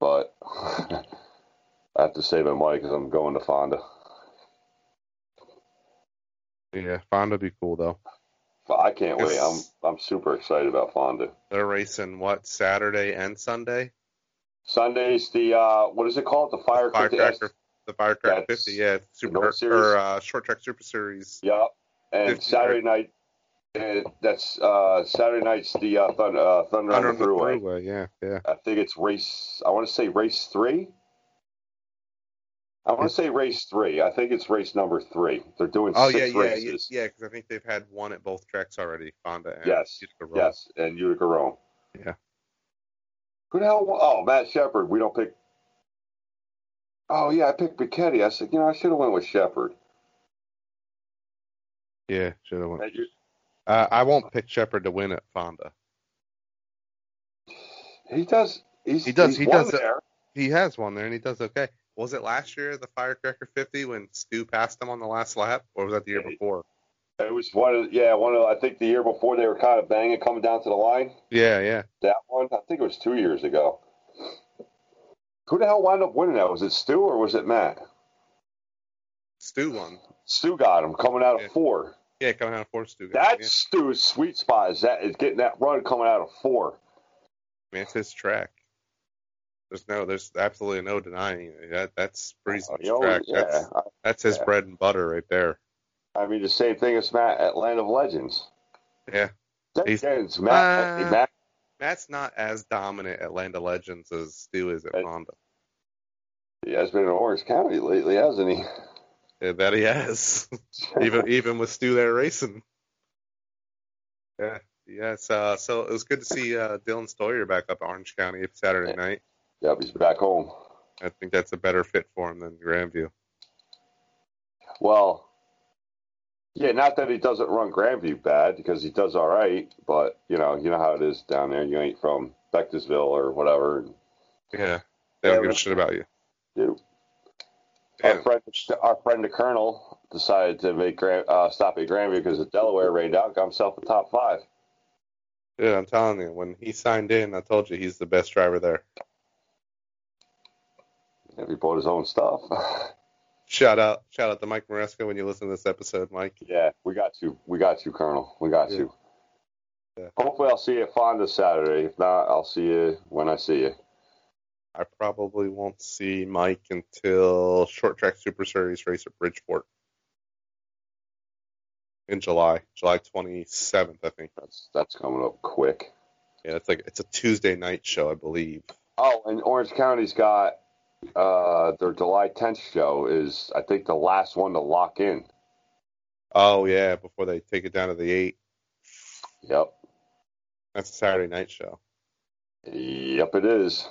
but I have to save my money because I'm going to Fonda. Yeah, Fonda be cool though. But I can't wait. I'm I'm super excited about Fonda. They're racing what Saturday and Sunday. Sunday's the uh, what is it called? The fire Firecracker, the Firecracker That's 50, yeah, Super or uh, Short Track Super Series. Yep. And 50 Saturday night, uh, that's uh, Saturday night's the uh, Thunder, uh, Thunder Under on the Thruway. Thruway, yeah, yeah. I think it's race. I want to say race three. I want to say race three. I think it's race number three. They're doing Oh yeah, six yeah, yeah, races. yeah. Because I think they've had one at both tracks already, Fonda and Yes, Utica Rome. Yes, and Utica Rome. Yeah. Who the hell? Oh, Matt Shepard. We don't pick. Oh yeah, I picked Bichetti. I said, you know, I should have went with Shepard. yeah, should have went. Uh, I won't pick Shepard to win at Fonda. He does. He does- he does there. He has one there, and he does okay. Was it last year the Firecracker 50 when Stu passed him on the last lap, or was that the year before? It was one of yeah one of I think the year before they were kind of banging coming down to the line. Yeah, yeah. That one I think it was two years ago. Who the hell wound up winning that? Was it Stu or was it Matt? Stu won. Stu got him coming out of Yeah. four. Yeah, coming out of four, Stu. That's Stu's sweet spot. Is that is getting that run coming out of four. yeah. Man, it's his track. There's no, there's absolutely no denying it. That, that's Friesen's Uh, know, track. yeah, That's, I, that's his yeah. bread and butter right there. I mean the same thing as Matt at Land of Legends. Yeah. He's- again's Matt. Uh, Matt Matt's not as dominant at Land of Legends as Stu is at. Fonda. he has been in Orange County lately, hasn't he? Yeah, that he has. even even with Stu there racing. Yeah. Yes. Uh, so it was good to see uh, Dylan Stoyer back up Orange County Saturday night. Yep, he's back home. I think that's a better fit for him than Grandview. Well, yeah, not that he doesn't run Grandview bad because he does all right, but you know, you know how it is down there. You ain't from Bechtelsville or whatever. Yeah, they don't Yeah, give a shit about you. Yeah. our friend, our friend the Colonel decided to make Grand, uh, stop at Grandview because the Delaware rained out, got himself a top five. Dude, I'm telling you, when he signed in, I told you he's the best driver there. If he bought his own stuff. Shout out, shout out to Mike Maresca when you listen to this episode, Mike. yeah, we got you. We got you, Colonel. We got Yeah. you. Yeah. Hopefully, I'll see you at Fonda Saturday. If not, I'll see you when I see you. I probably won't see Mike until Short Track Super Series race at Bridgeport in July, July 27th, I think. That's that's coming up quick. Yeah, it's like it's a Tuesday night show, I believe. Oh, and Orange County's got uh, their July 10th show is I think the last one to lock in. Oh yeah, before they take it down to the eight. Yep. That's a Saturday night show. Yep, it is.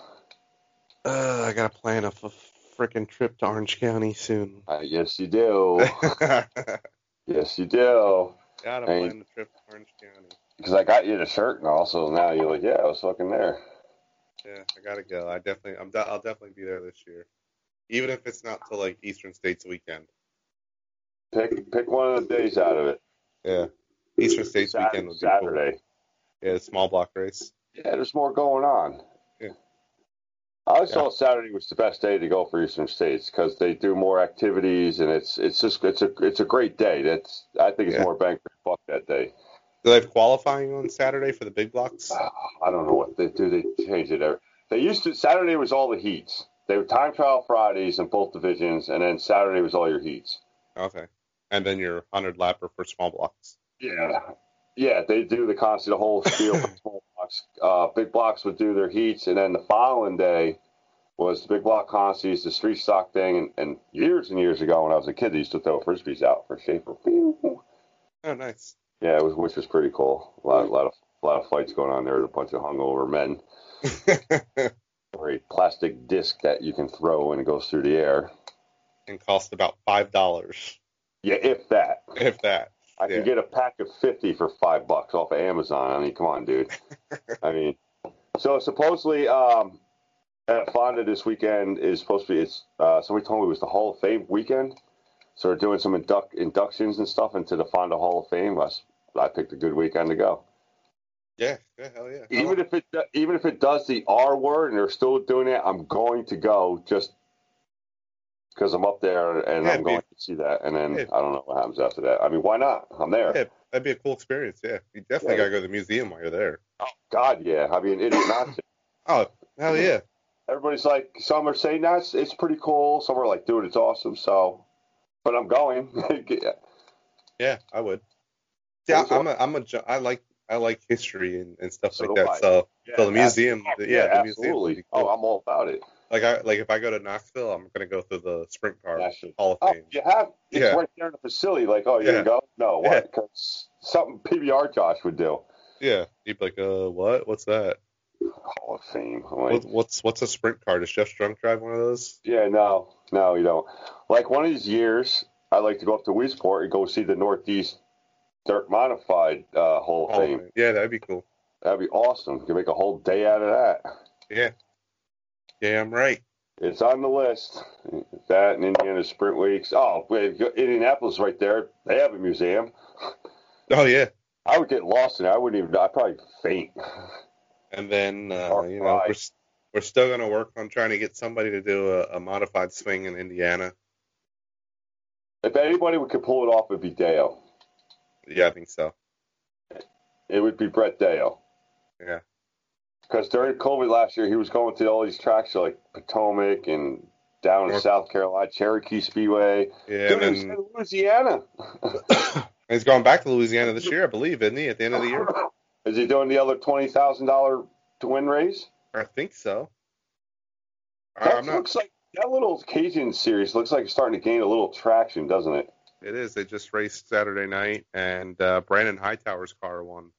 Uh, I gotta plan a f- freaking trip to Orange County soon. Uh, yes, you do. yes, you do. Gotta and, plan the trip to Orange County. Because I got you the shirt, and also now you're like, yeah, I was fucking there. Yeah, I gotta go. I definitely, I'm, I'll definitely be there this year, even if it's not till like Eastern States weekend. Pick pick one of the days out of it. Yeah, Eastern States Sat- weekend would be cool. Saturday. Yeah, the small block race. Yeah, there's more going on. Yeah. I always Yeah. thought Saturday was the best day to go for Eastern States because they do more activities and it's it's just it's a it's a great day. That's I think it's Yeah. more bang for buck that day. Do they have qualifying on Saturday for the big blocks? I don't know what they do. They change it. Every, they used to Saturday was all the heats. They were time trial Fridays in both divisions, and then Saturday was all your heats. Okay, and then your hundred lapper for small blocks. Yeah, yeah. They do the constant the whole spiel for small blocks. Uh, big blocks would do their heats, and then the following day was the big block consies, the street stock thing, and, and years and years ago when I was a kid, they used to throw frisbees out for Schaefer. Oh, nice. Yeah, it was, which was pretty cool. A lot, a lot of a lot of fights going on there. with A bunch of hungover men. Or a plastic disc that you can throw and it goes through the air. and cost about five dollars, Yeah, if that. if that. I Yeah. could get a pack of 50 for five bucks off of Amazon. I mean, come on, dude. I mean, so supposedly, um, at Fonda this weekend is supposed to be, it's, uh, somebody told me it was the Hall of Fame weekend. So they're doing some induct, inductions and stuff into the Fonda Hall of Fame. I, I picked a good weekend to go. Yeah, yeah, hell yeah. Even if it, even if it does the R word and they're still doing it, I'm going to go just because I'm up there and Yeah, I'm going be- to see that. And then Yeah. I don't know what happens after that. I mean, why not? I'm there. yeah, that'd be a cool experience. Yeah, you definitely Yeah. gotta go to the museum while you're there. Oh God, yeah. I mean, idiot not to. Oh, hell yeah. Everybody's like, some are saying that's it's pretty cool. Some are like, dude, it's awesome. So, but I'm going. Yeah, I would. Yeah, Also- I'm a, I'm a, ju- I like, I like history and, and stuff So like that. I. So, Yeah, so the museum, abs- the- yeah, the museum. absolutely. be cool. Oh, I'm all about it. like I, like if I go to Knoxville, I'm gonna go through the Sprint Car Hall of Oh, Fame. you have it's Yeah. right there in the facility. Like, oh, you Yeah. can go? No, what? Because something PBR Josh would do. Yeah, he'd be like, uh, what? What's that? Hall of Fame. Like, what's what's a Sprint car? Does Jeff Strunk drive one of those? yeah, no, no, you don't. Like one of these years, I like to go up to Weedsport and go see the Northeast Dirt Modified uh, Hall of of Fame. Yeah, that'd be cool. That'd be awesome. You can make a whole day out of that. Yeah, yeah, I'm right. It's on the list. That and Indiana Sprint Weeks. Oh, Indianapolis right there. They have a museum. Oh yeah, I would get lost in it. I wouldn't even. I'd probably faint. And then uh, you know we're we're still gonna work on trying to get somebody to do a, a modified swing in Indiana. If anybody could pull it off, it'd be Deyo. Yeah, I think so. It would be Brett Deyo. Yeah, Because during COVID last year, he was going to all these tracks like Potomac and down in South Carolina, Cherokee Speedway. yeah, Dude, and then Louisiana. he's going back to Louisiana this year, I believe, isn't he? At the end of the year, Is he doing the other twenty thousand dollar to win race? I think so. That I'm not. looks like that little Cajun series looks like it's starting to gain a little traction, doesn't it? It is. They just raced Saturday night, and uh, Brandon Hightower's car won.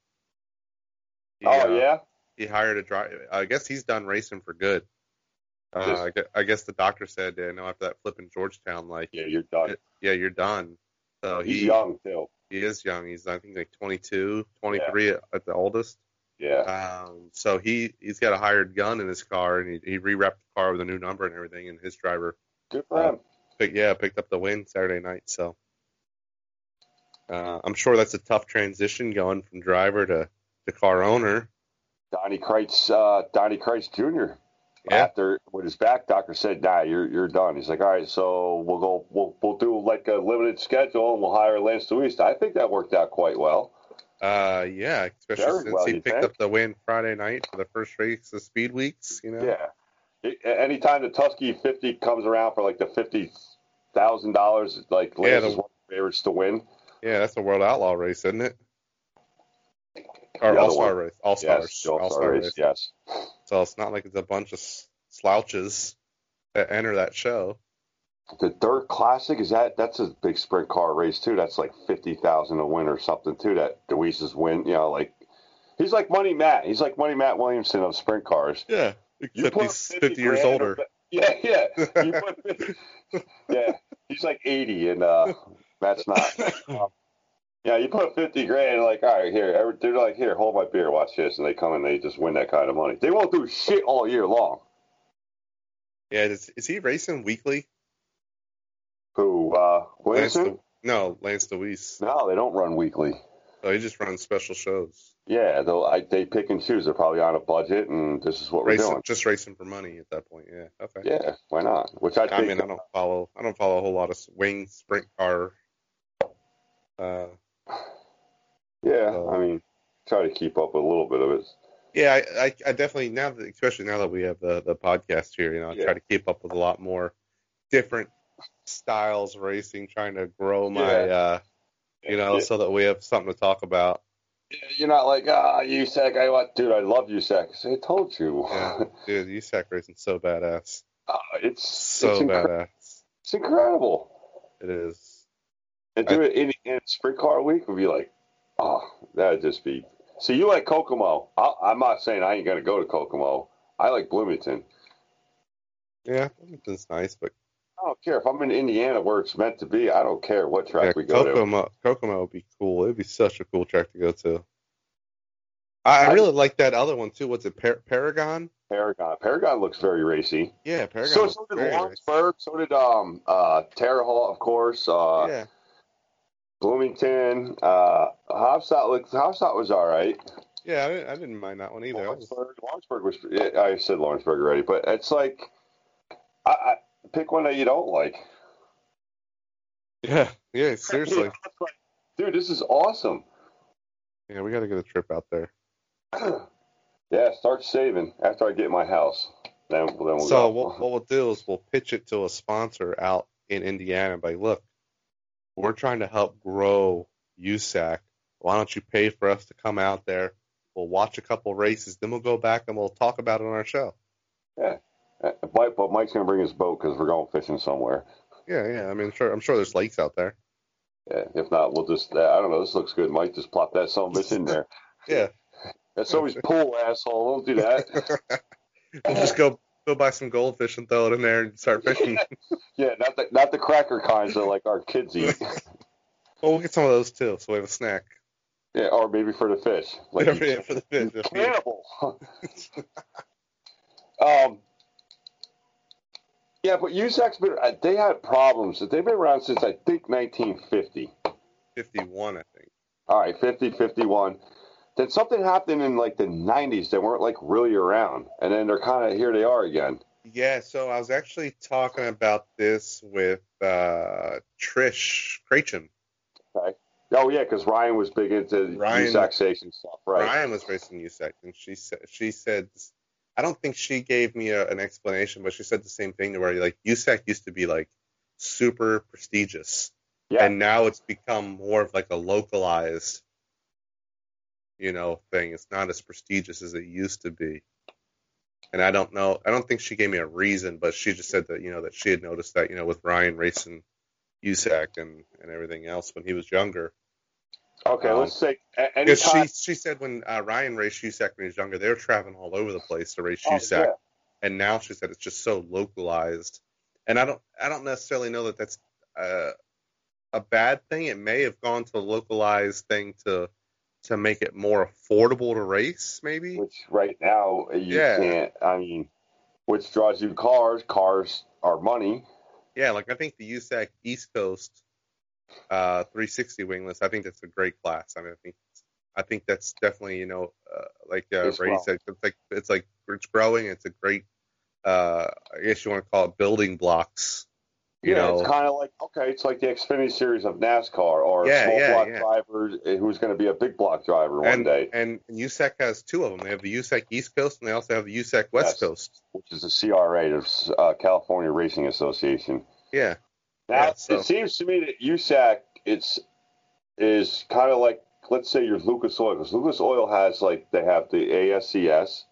He, oh uh, yeah. He hired a driver. I guess he's done racing for good. Uh, I, guess, I guess the doctor said, you know, after that flip in Georgetown, like, Yeah, you're done. yeah, you're done. So He's he young too. he is young. He's I think like 22, 23 at, at the oldest. Yeah. Um, so he he's got a hired gun in his car, and he, he rewrapped the car with a new number and everything. And his driver, Good for him. pick, yeah, picked up the win Saturday night. So uh, I'm sure that's a tough transition going from driver to to car owner. Donnie Kreitz, uh, Donnie Kreitz Jr. Yeah. After with his back, doctor said, "Nah, you're you're done." He's like, "All right, so we'll go, we'll we'll do like a limited schedule, and we'll hire Lance Dewease." I think that worked out quite well. Uh, yeah, especially Very since well, he picked think? up the win Friday night for the first race of Speed Weeks. You know, Yeah. It, anytime the Tusky 50 comes around for like the fifty thousand dollars, like Lance Yeah, the- is one of the favorites to win. yeah, that's a World Outlaw race, isn't it? Or All Star race, All Stars, Yes, All-Star race. Yes. So it's not like it's a bunch of slouches that enter that show. The Dirt Classic is that that's a big sprint car race too. That's like fifty thousand to win or something too. That Dewease's win, you know, like he's like Money Matt. He's like Money Matt Williamson of sprint cars. Yeah, You except put he's 50 years older. or- Yeah, yeah. You put 50 yeah, he's like eighty, and uh, Matt's not. Um, yeah, you put fifty grand, like all right, here. They're like, here, hold my beer, watch this, and they come and they just win that kind of money. They won't do shit all year long. Yeah, is, is he racing weekly? Who? Uh, Lance De- no, Lance Dewease. No, they don't run weekly. So he just runs special shows. Yeah, they'll they pick and choose. They're probably on a budget, and this is what we're doing. just racing for money at that point. Yeah. Okay. Yeah, why not? Which I I think. mean, I don't follow. I don't follow a whole lot of wing sprint car. Uh, yeah, so- I mean, try to keep up with a little bit of it. yeah, I, I, definitely now that, especially now that we have the the podcast here, you know, I Yeah. try to keep up with a lot more different styles racing, trying to grow my, Yeah. uh, you know, Yeah. so that we have something to talk about. You're not like ah, USAC. I want, dude. I love USAC. I I told you. Yeah, dude, USAC racing's so badass, Ah, it's so it's, incre- badass. it's incredible. It is. And do it in, in sprint car week would be like, oh, that'd just be. See, you like Kokomo. I, I'm not saying I ain't gonna go to Kokomo. I like Bloomington. Yeah, Bloomington's nice, but I don't care if I'm in Indiana where it's meant to be. I don't care what track yeah, we go to. Kokomo, Kokomo would be cool. It'd be such a cool track to go to. I, I I- really like that other one too. What's it, Par- Paragon? Paragon. Paragon looks very racy. Yeah, Paragon. So, so did very nice. So did um uh Terre Haute, of course. Uh, Yeah, Bloomington. Uh, looked. Haubstadt was all right. yeah, I didn't, I didn't mind that one either. Lawrenceburg. Lawrenceburg was. Yeah, I said Lawrenceburg already, but it's like, I, I pick one that you don't like. yeah, yeah, seriously. Dude, this is awesome. Yeah, we got to get a trip out there. yeah, start saving after I get my house. Then, then we'll so go. what, what we'll do is we'll pitch it to a sponsor out in Indiana. By look, we're trying to help grow USAC. Why don't you pay for us to come out there? We'll watch a couple races, then we'll go back and we'll talk about it on our show. Yeah, Mike, but Mike's gonna bring his boat because we're going fishing somewhere. Yeah, yeah. I mean, sure. I'm sure there's lakes out there. Yeah, if not, we'll just. Uh, I don't know. This looks good, Mike. Just plop that some bitch in there. Yeah. That's always pool, asshole. Don't do that. we'll just go go buy some goldfish and throw it in there and start fishing. Yeah, not the not the cracker kinds that like our kids eat. well, we'll get some of those too, so we have a snack. Yeah, or maybe for the fish. Like Yeah, for the fish. cannibal. um. Yeah, but USAC's been. uh, They had problems. They've been around since I think 1950. 51, I think. All right, 50, 51. Then something happened in like the 90s. They weren't like really around, and then they're kind of here. They are again. Yeah, so I was actually talking about this with uh, Trish Crachem. Oh yeah, because Ryan was big into Ryan- USAC station stuff, right? Ryan was racing USAC, and she said she said I don't think she gave me a, an explanation, but she said the same thing to where like USAC used to be like super prestigious, Yeah. and now it's become more of like a localized, you know, thing. It's not as prestigious as it used to be. And I don't know. I don't think she gave me a reason, but she just said that you know that she had noticed that you know with Ryan racing USAC and and everything else when he was younger. okay, um, let's say anytime. she she said when uh, Ryan raced USAC when he was younger, they were traveling all over the place to race Oh, USAC, yeah. and now she said it's just so localized. And I don't I don't necessarily know that that's uh, a bad thing. It may have gone to a localized thing to to make it more affordable to race, maybe. Which right now you Yeah. can't. I mean, which draws you cars. Cars are money. Yeah, like I think the USAC East Coast uh, 360 wingless. I think that's a great class. I mean, I think I think that's definitely you know uh, like uh, Brady well. said, it's like it's like it's growing. It's a great. Uh, I guess you want to call it building blocks. You yeah, know, it's kind of like okay, it's like the Xfinity series of NASCAR or Yeah, small yeah, block yeah. driver who's going to be a big block driver one day, and USAC has two of them. They have the USAC East Coast and they also have the USAC West Yes. Coast. which is the CRA, the uh, California Racing Association. Yeah, Now so- it seems to me that USAC it's is kind of like let's say you're Lucas Oil because Lucas Oil has like they have the ASCS.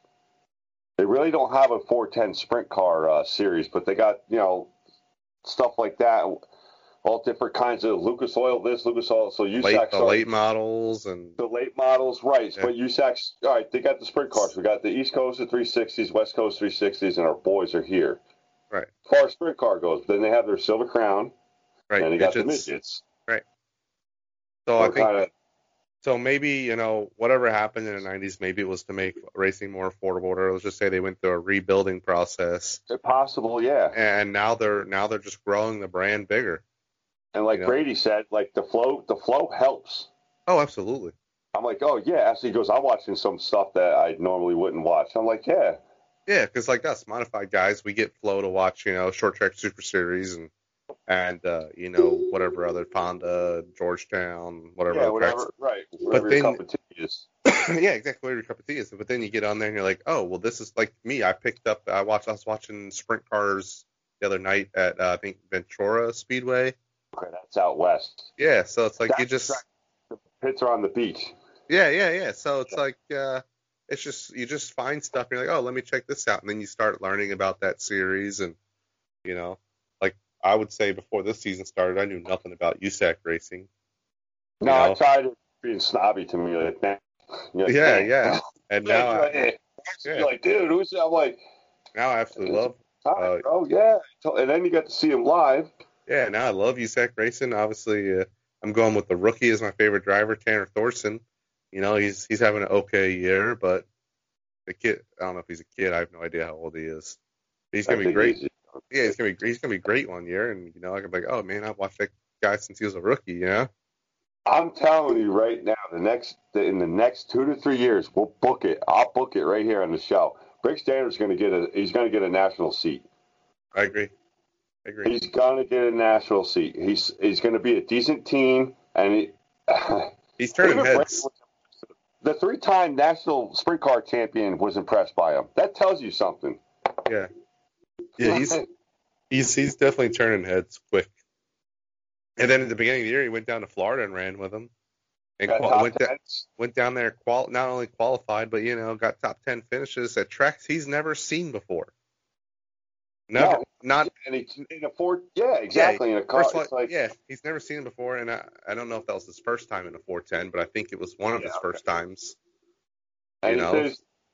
They really don't have a 410 sprint car uh, series, but they got you know stuff like that, all different kinds of Lucas Oil this, Lucas Oil. So USAC late the late models and the late models, right? Yeah. But USAC's all right. They got the sprint cars. We got the East Coast of 360s, West Coast 360s, and our boys are here. Right. As far as sprint car goes, then they have their Silver Crown, right and they got the midgets. midgets. So I think kinda, So maybe you know whatever happened in the '90s, maybe it was to make racing more affordable. Or let's just say they went through a rebuilding process, It's possible, yeah. and now they're now they're just growing the brand bigger. And like Yeah. Brady said, like the flow, the flow helps. Oh, absolutely. I'm like, oh yeah. Actually, he goes, I'm watching some stuff that I normally wouldn't watch. I'm like, yeah, Yeah, because like us modified guys, we get flow to watch, you know, short track super series and and uh, you know whatever other Fonda, Georgetown, whatever. yeah, whatever, right? Whatever then- your cup of tea is. yeah, exactly. Whatever your cup of tea is. But then you get on there and you're like, oh, well, this is like me. I picked up. I watched. I was watching sprint cars the other night at uh, I think Ventura Speedway. Okay, that's out west. Yeah, so it's like you just. right. The pits are on the beach. Yeah, yeah, yeah. So it's like uh it's just you just find stuff and you're like, oh, let me check this out, and then you start learning about that series, and you know, I would say before this season started, I knew nothing about USAC racing. No, You I tried being snobby to me, like, man. Like, Yeah, "Man." yeah. And now, You're like, yeah. Like, dude, who's that? I'm like, now I absolutely love. "Hi, Uh, bro, yeah. And then you got to see him live. Yeah, now I love USAC racing. Obviously, uh, I'm going with the rookie as my favorite driver, Tanner Thorson. You know, he's he's having an okay year, but the kid, I don't know if he's a kid. I have no idea how old he is. But he's gonna be great. Yeah, he's gonna be he's gonna be great one year, and you know, I can be like, oh man, I've watched that guy since he was a rookie. You know, I'm telling you right now, the next in the next two to three years, we'll book it. I'll book it right here on the show. Rick Standard's to get a he's going to get a national seat. I agree. I agree. He's going to get a national seat. He's he's going to be a decent team, and he, He's turning heads. the three-time national sprint car champion was impressed by him. That tells you something. Yeah, yeah, he's he's he's definitely turning heads quick. And then at the beginning of the year, he went down to Florida and ran with him, and qual- went, da- went down there. Qual- not only qualified, but you know, got top ten finishes at tracks he's never seen before. Never, No. not and he in a Ford. Yeah, exactly. in a car, like yeah, he's never seen it before, and I, I don't know if that was his first time in a 410, but I think it was one of Yeah, his okay. first times. and you he know.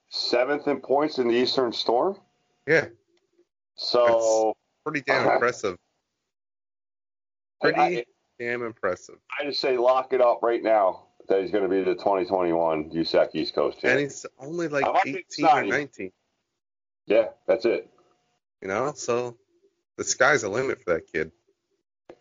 seventh in points in the Eastern Storm. Yeah, So pretty damn Okay. impressive. Pretty I, damn impressive. I just say lock it up right now that he's going to be the 2021 USAC East Coast champ. And he's only like I like it 18 or 19, yeah, that's it. you know, so the sky's the limit for that kid.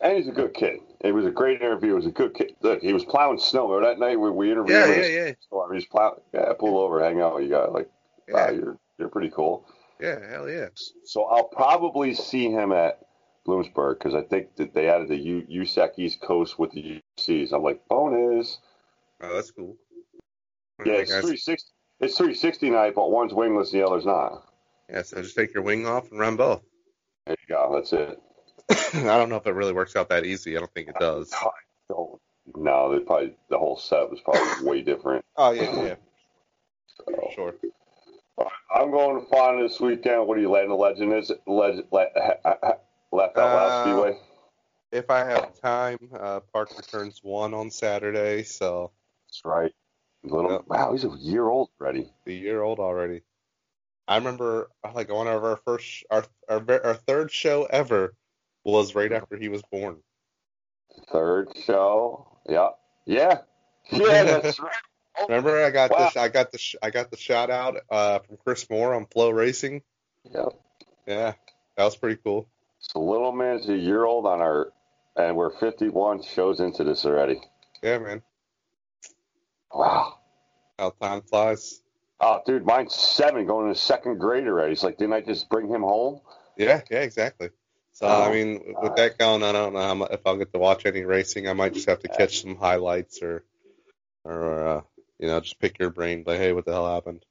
And he's a good kid. It was a great interview. It was a good kid. Look, he was plowing snow. Remember that night we, we interviewed Yeah, him? yeah, yeah, Storm. He's plowing. Yeah, pull over, hang out with you guys. Like, wow, yeah, you're you're pretty cool. Yeah, hell yeah. So I'll probably see him at Bloomsburg because I think that they added the U, USAC East Coast with the UCs. I'm like, bonus. Oh, that's cool. Yeah, it's guys. 360. It's 360 night, but one's wingless, and the other's not. Yeah, so just take your wing off and run both. There you go. That's it. I don't know if it really works out that easy. I don't think it does. Don't- No, they probably the whole set was probably way different. Oh yeah, yeah, So, sure. I'm going to find this weekend. What are you, Land of Legend? Is it Legend, le, Left Out Loud Uh, Speedway? If I have time, uh, Parker turns one on Saturday, so That's right. Little Yep. wow, he's a year old already. a year old already. I remember like one of our first, our our, our third show ever was right after he was born. Third show. Yeah. Yeah. Yeah, that's right. Remember, I got Wow. the I got the sh- I got the shout out uh, from Chris Moore on FloRacing. Yep. Yeah, that was pretty cool. So little man's a year old on our, and we're 51 shows into this already. Yeah, man, Wow. how time flies. Oh, dude, mine's seven, going into second grade already. It's like, didn't I just bring him home? Yeah, yeah, exactly. So Oh, I mean, with that going, I don't know how if I'll get to watch any racing. I might just have to catch some highlights or, or uh, you know, just pick your brain. Like, hey, what the hell happened?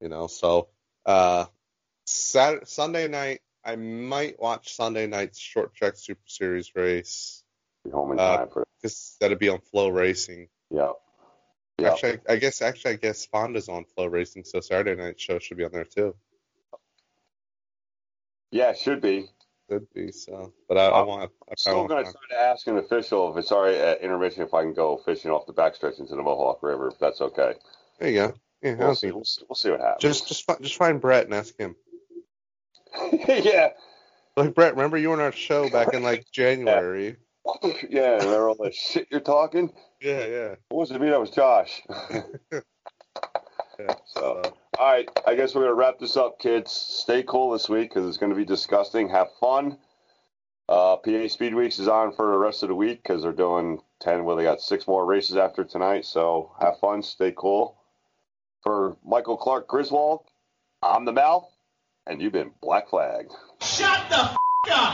You know. So, uh, Saturday, Sunday night, I might watch Sunday night's short track Super Series race Be home in Uh, time for because that'll be on FloRacing. Yeah. Yep. Actually, I guess actually I guess Fonda's on FloRacing, so Saturday night show should be on there too. Yeah, it should be. Could be so, but I, I I'm want. I Still going to try to ask an official if it's all right at intermission if I can go fishing off the backstretch into the Mohawk River, if that's okay. There you go. Yeah, We'll see. We'll see, we'll see what happens. Just just just find Brett and ask him. yeah. Like Brett, remember you were on our show back in like January? Yeah, remember all that shit you're talking? Yeah, yeah. What was it me? That was Josh. yeah. So, all right, I guess we're gonna wrap this up, kids. Stay cool this week because it's gonna be disgusting. Have fun. Uh, PA Speed Weeks is on for the rest of the week because they're doing ten. Well, they got six more races after tonight. So have fun. Stay cool. For Michael Clark Griswold, I'm the mouth, and you've been Black Flag. Shut the f- up!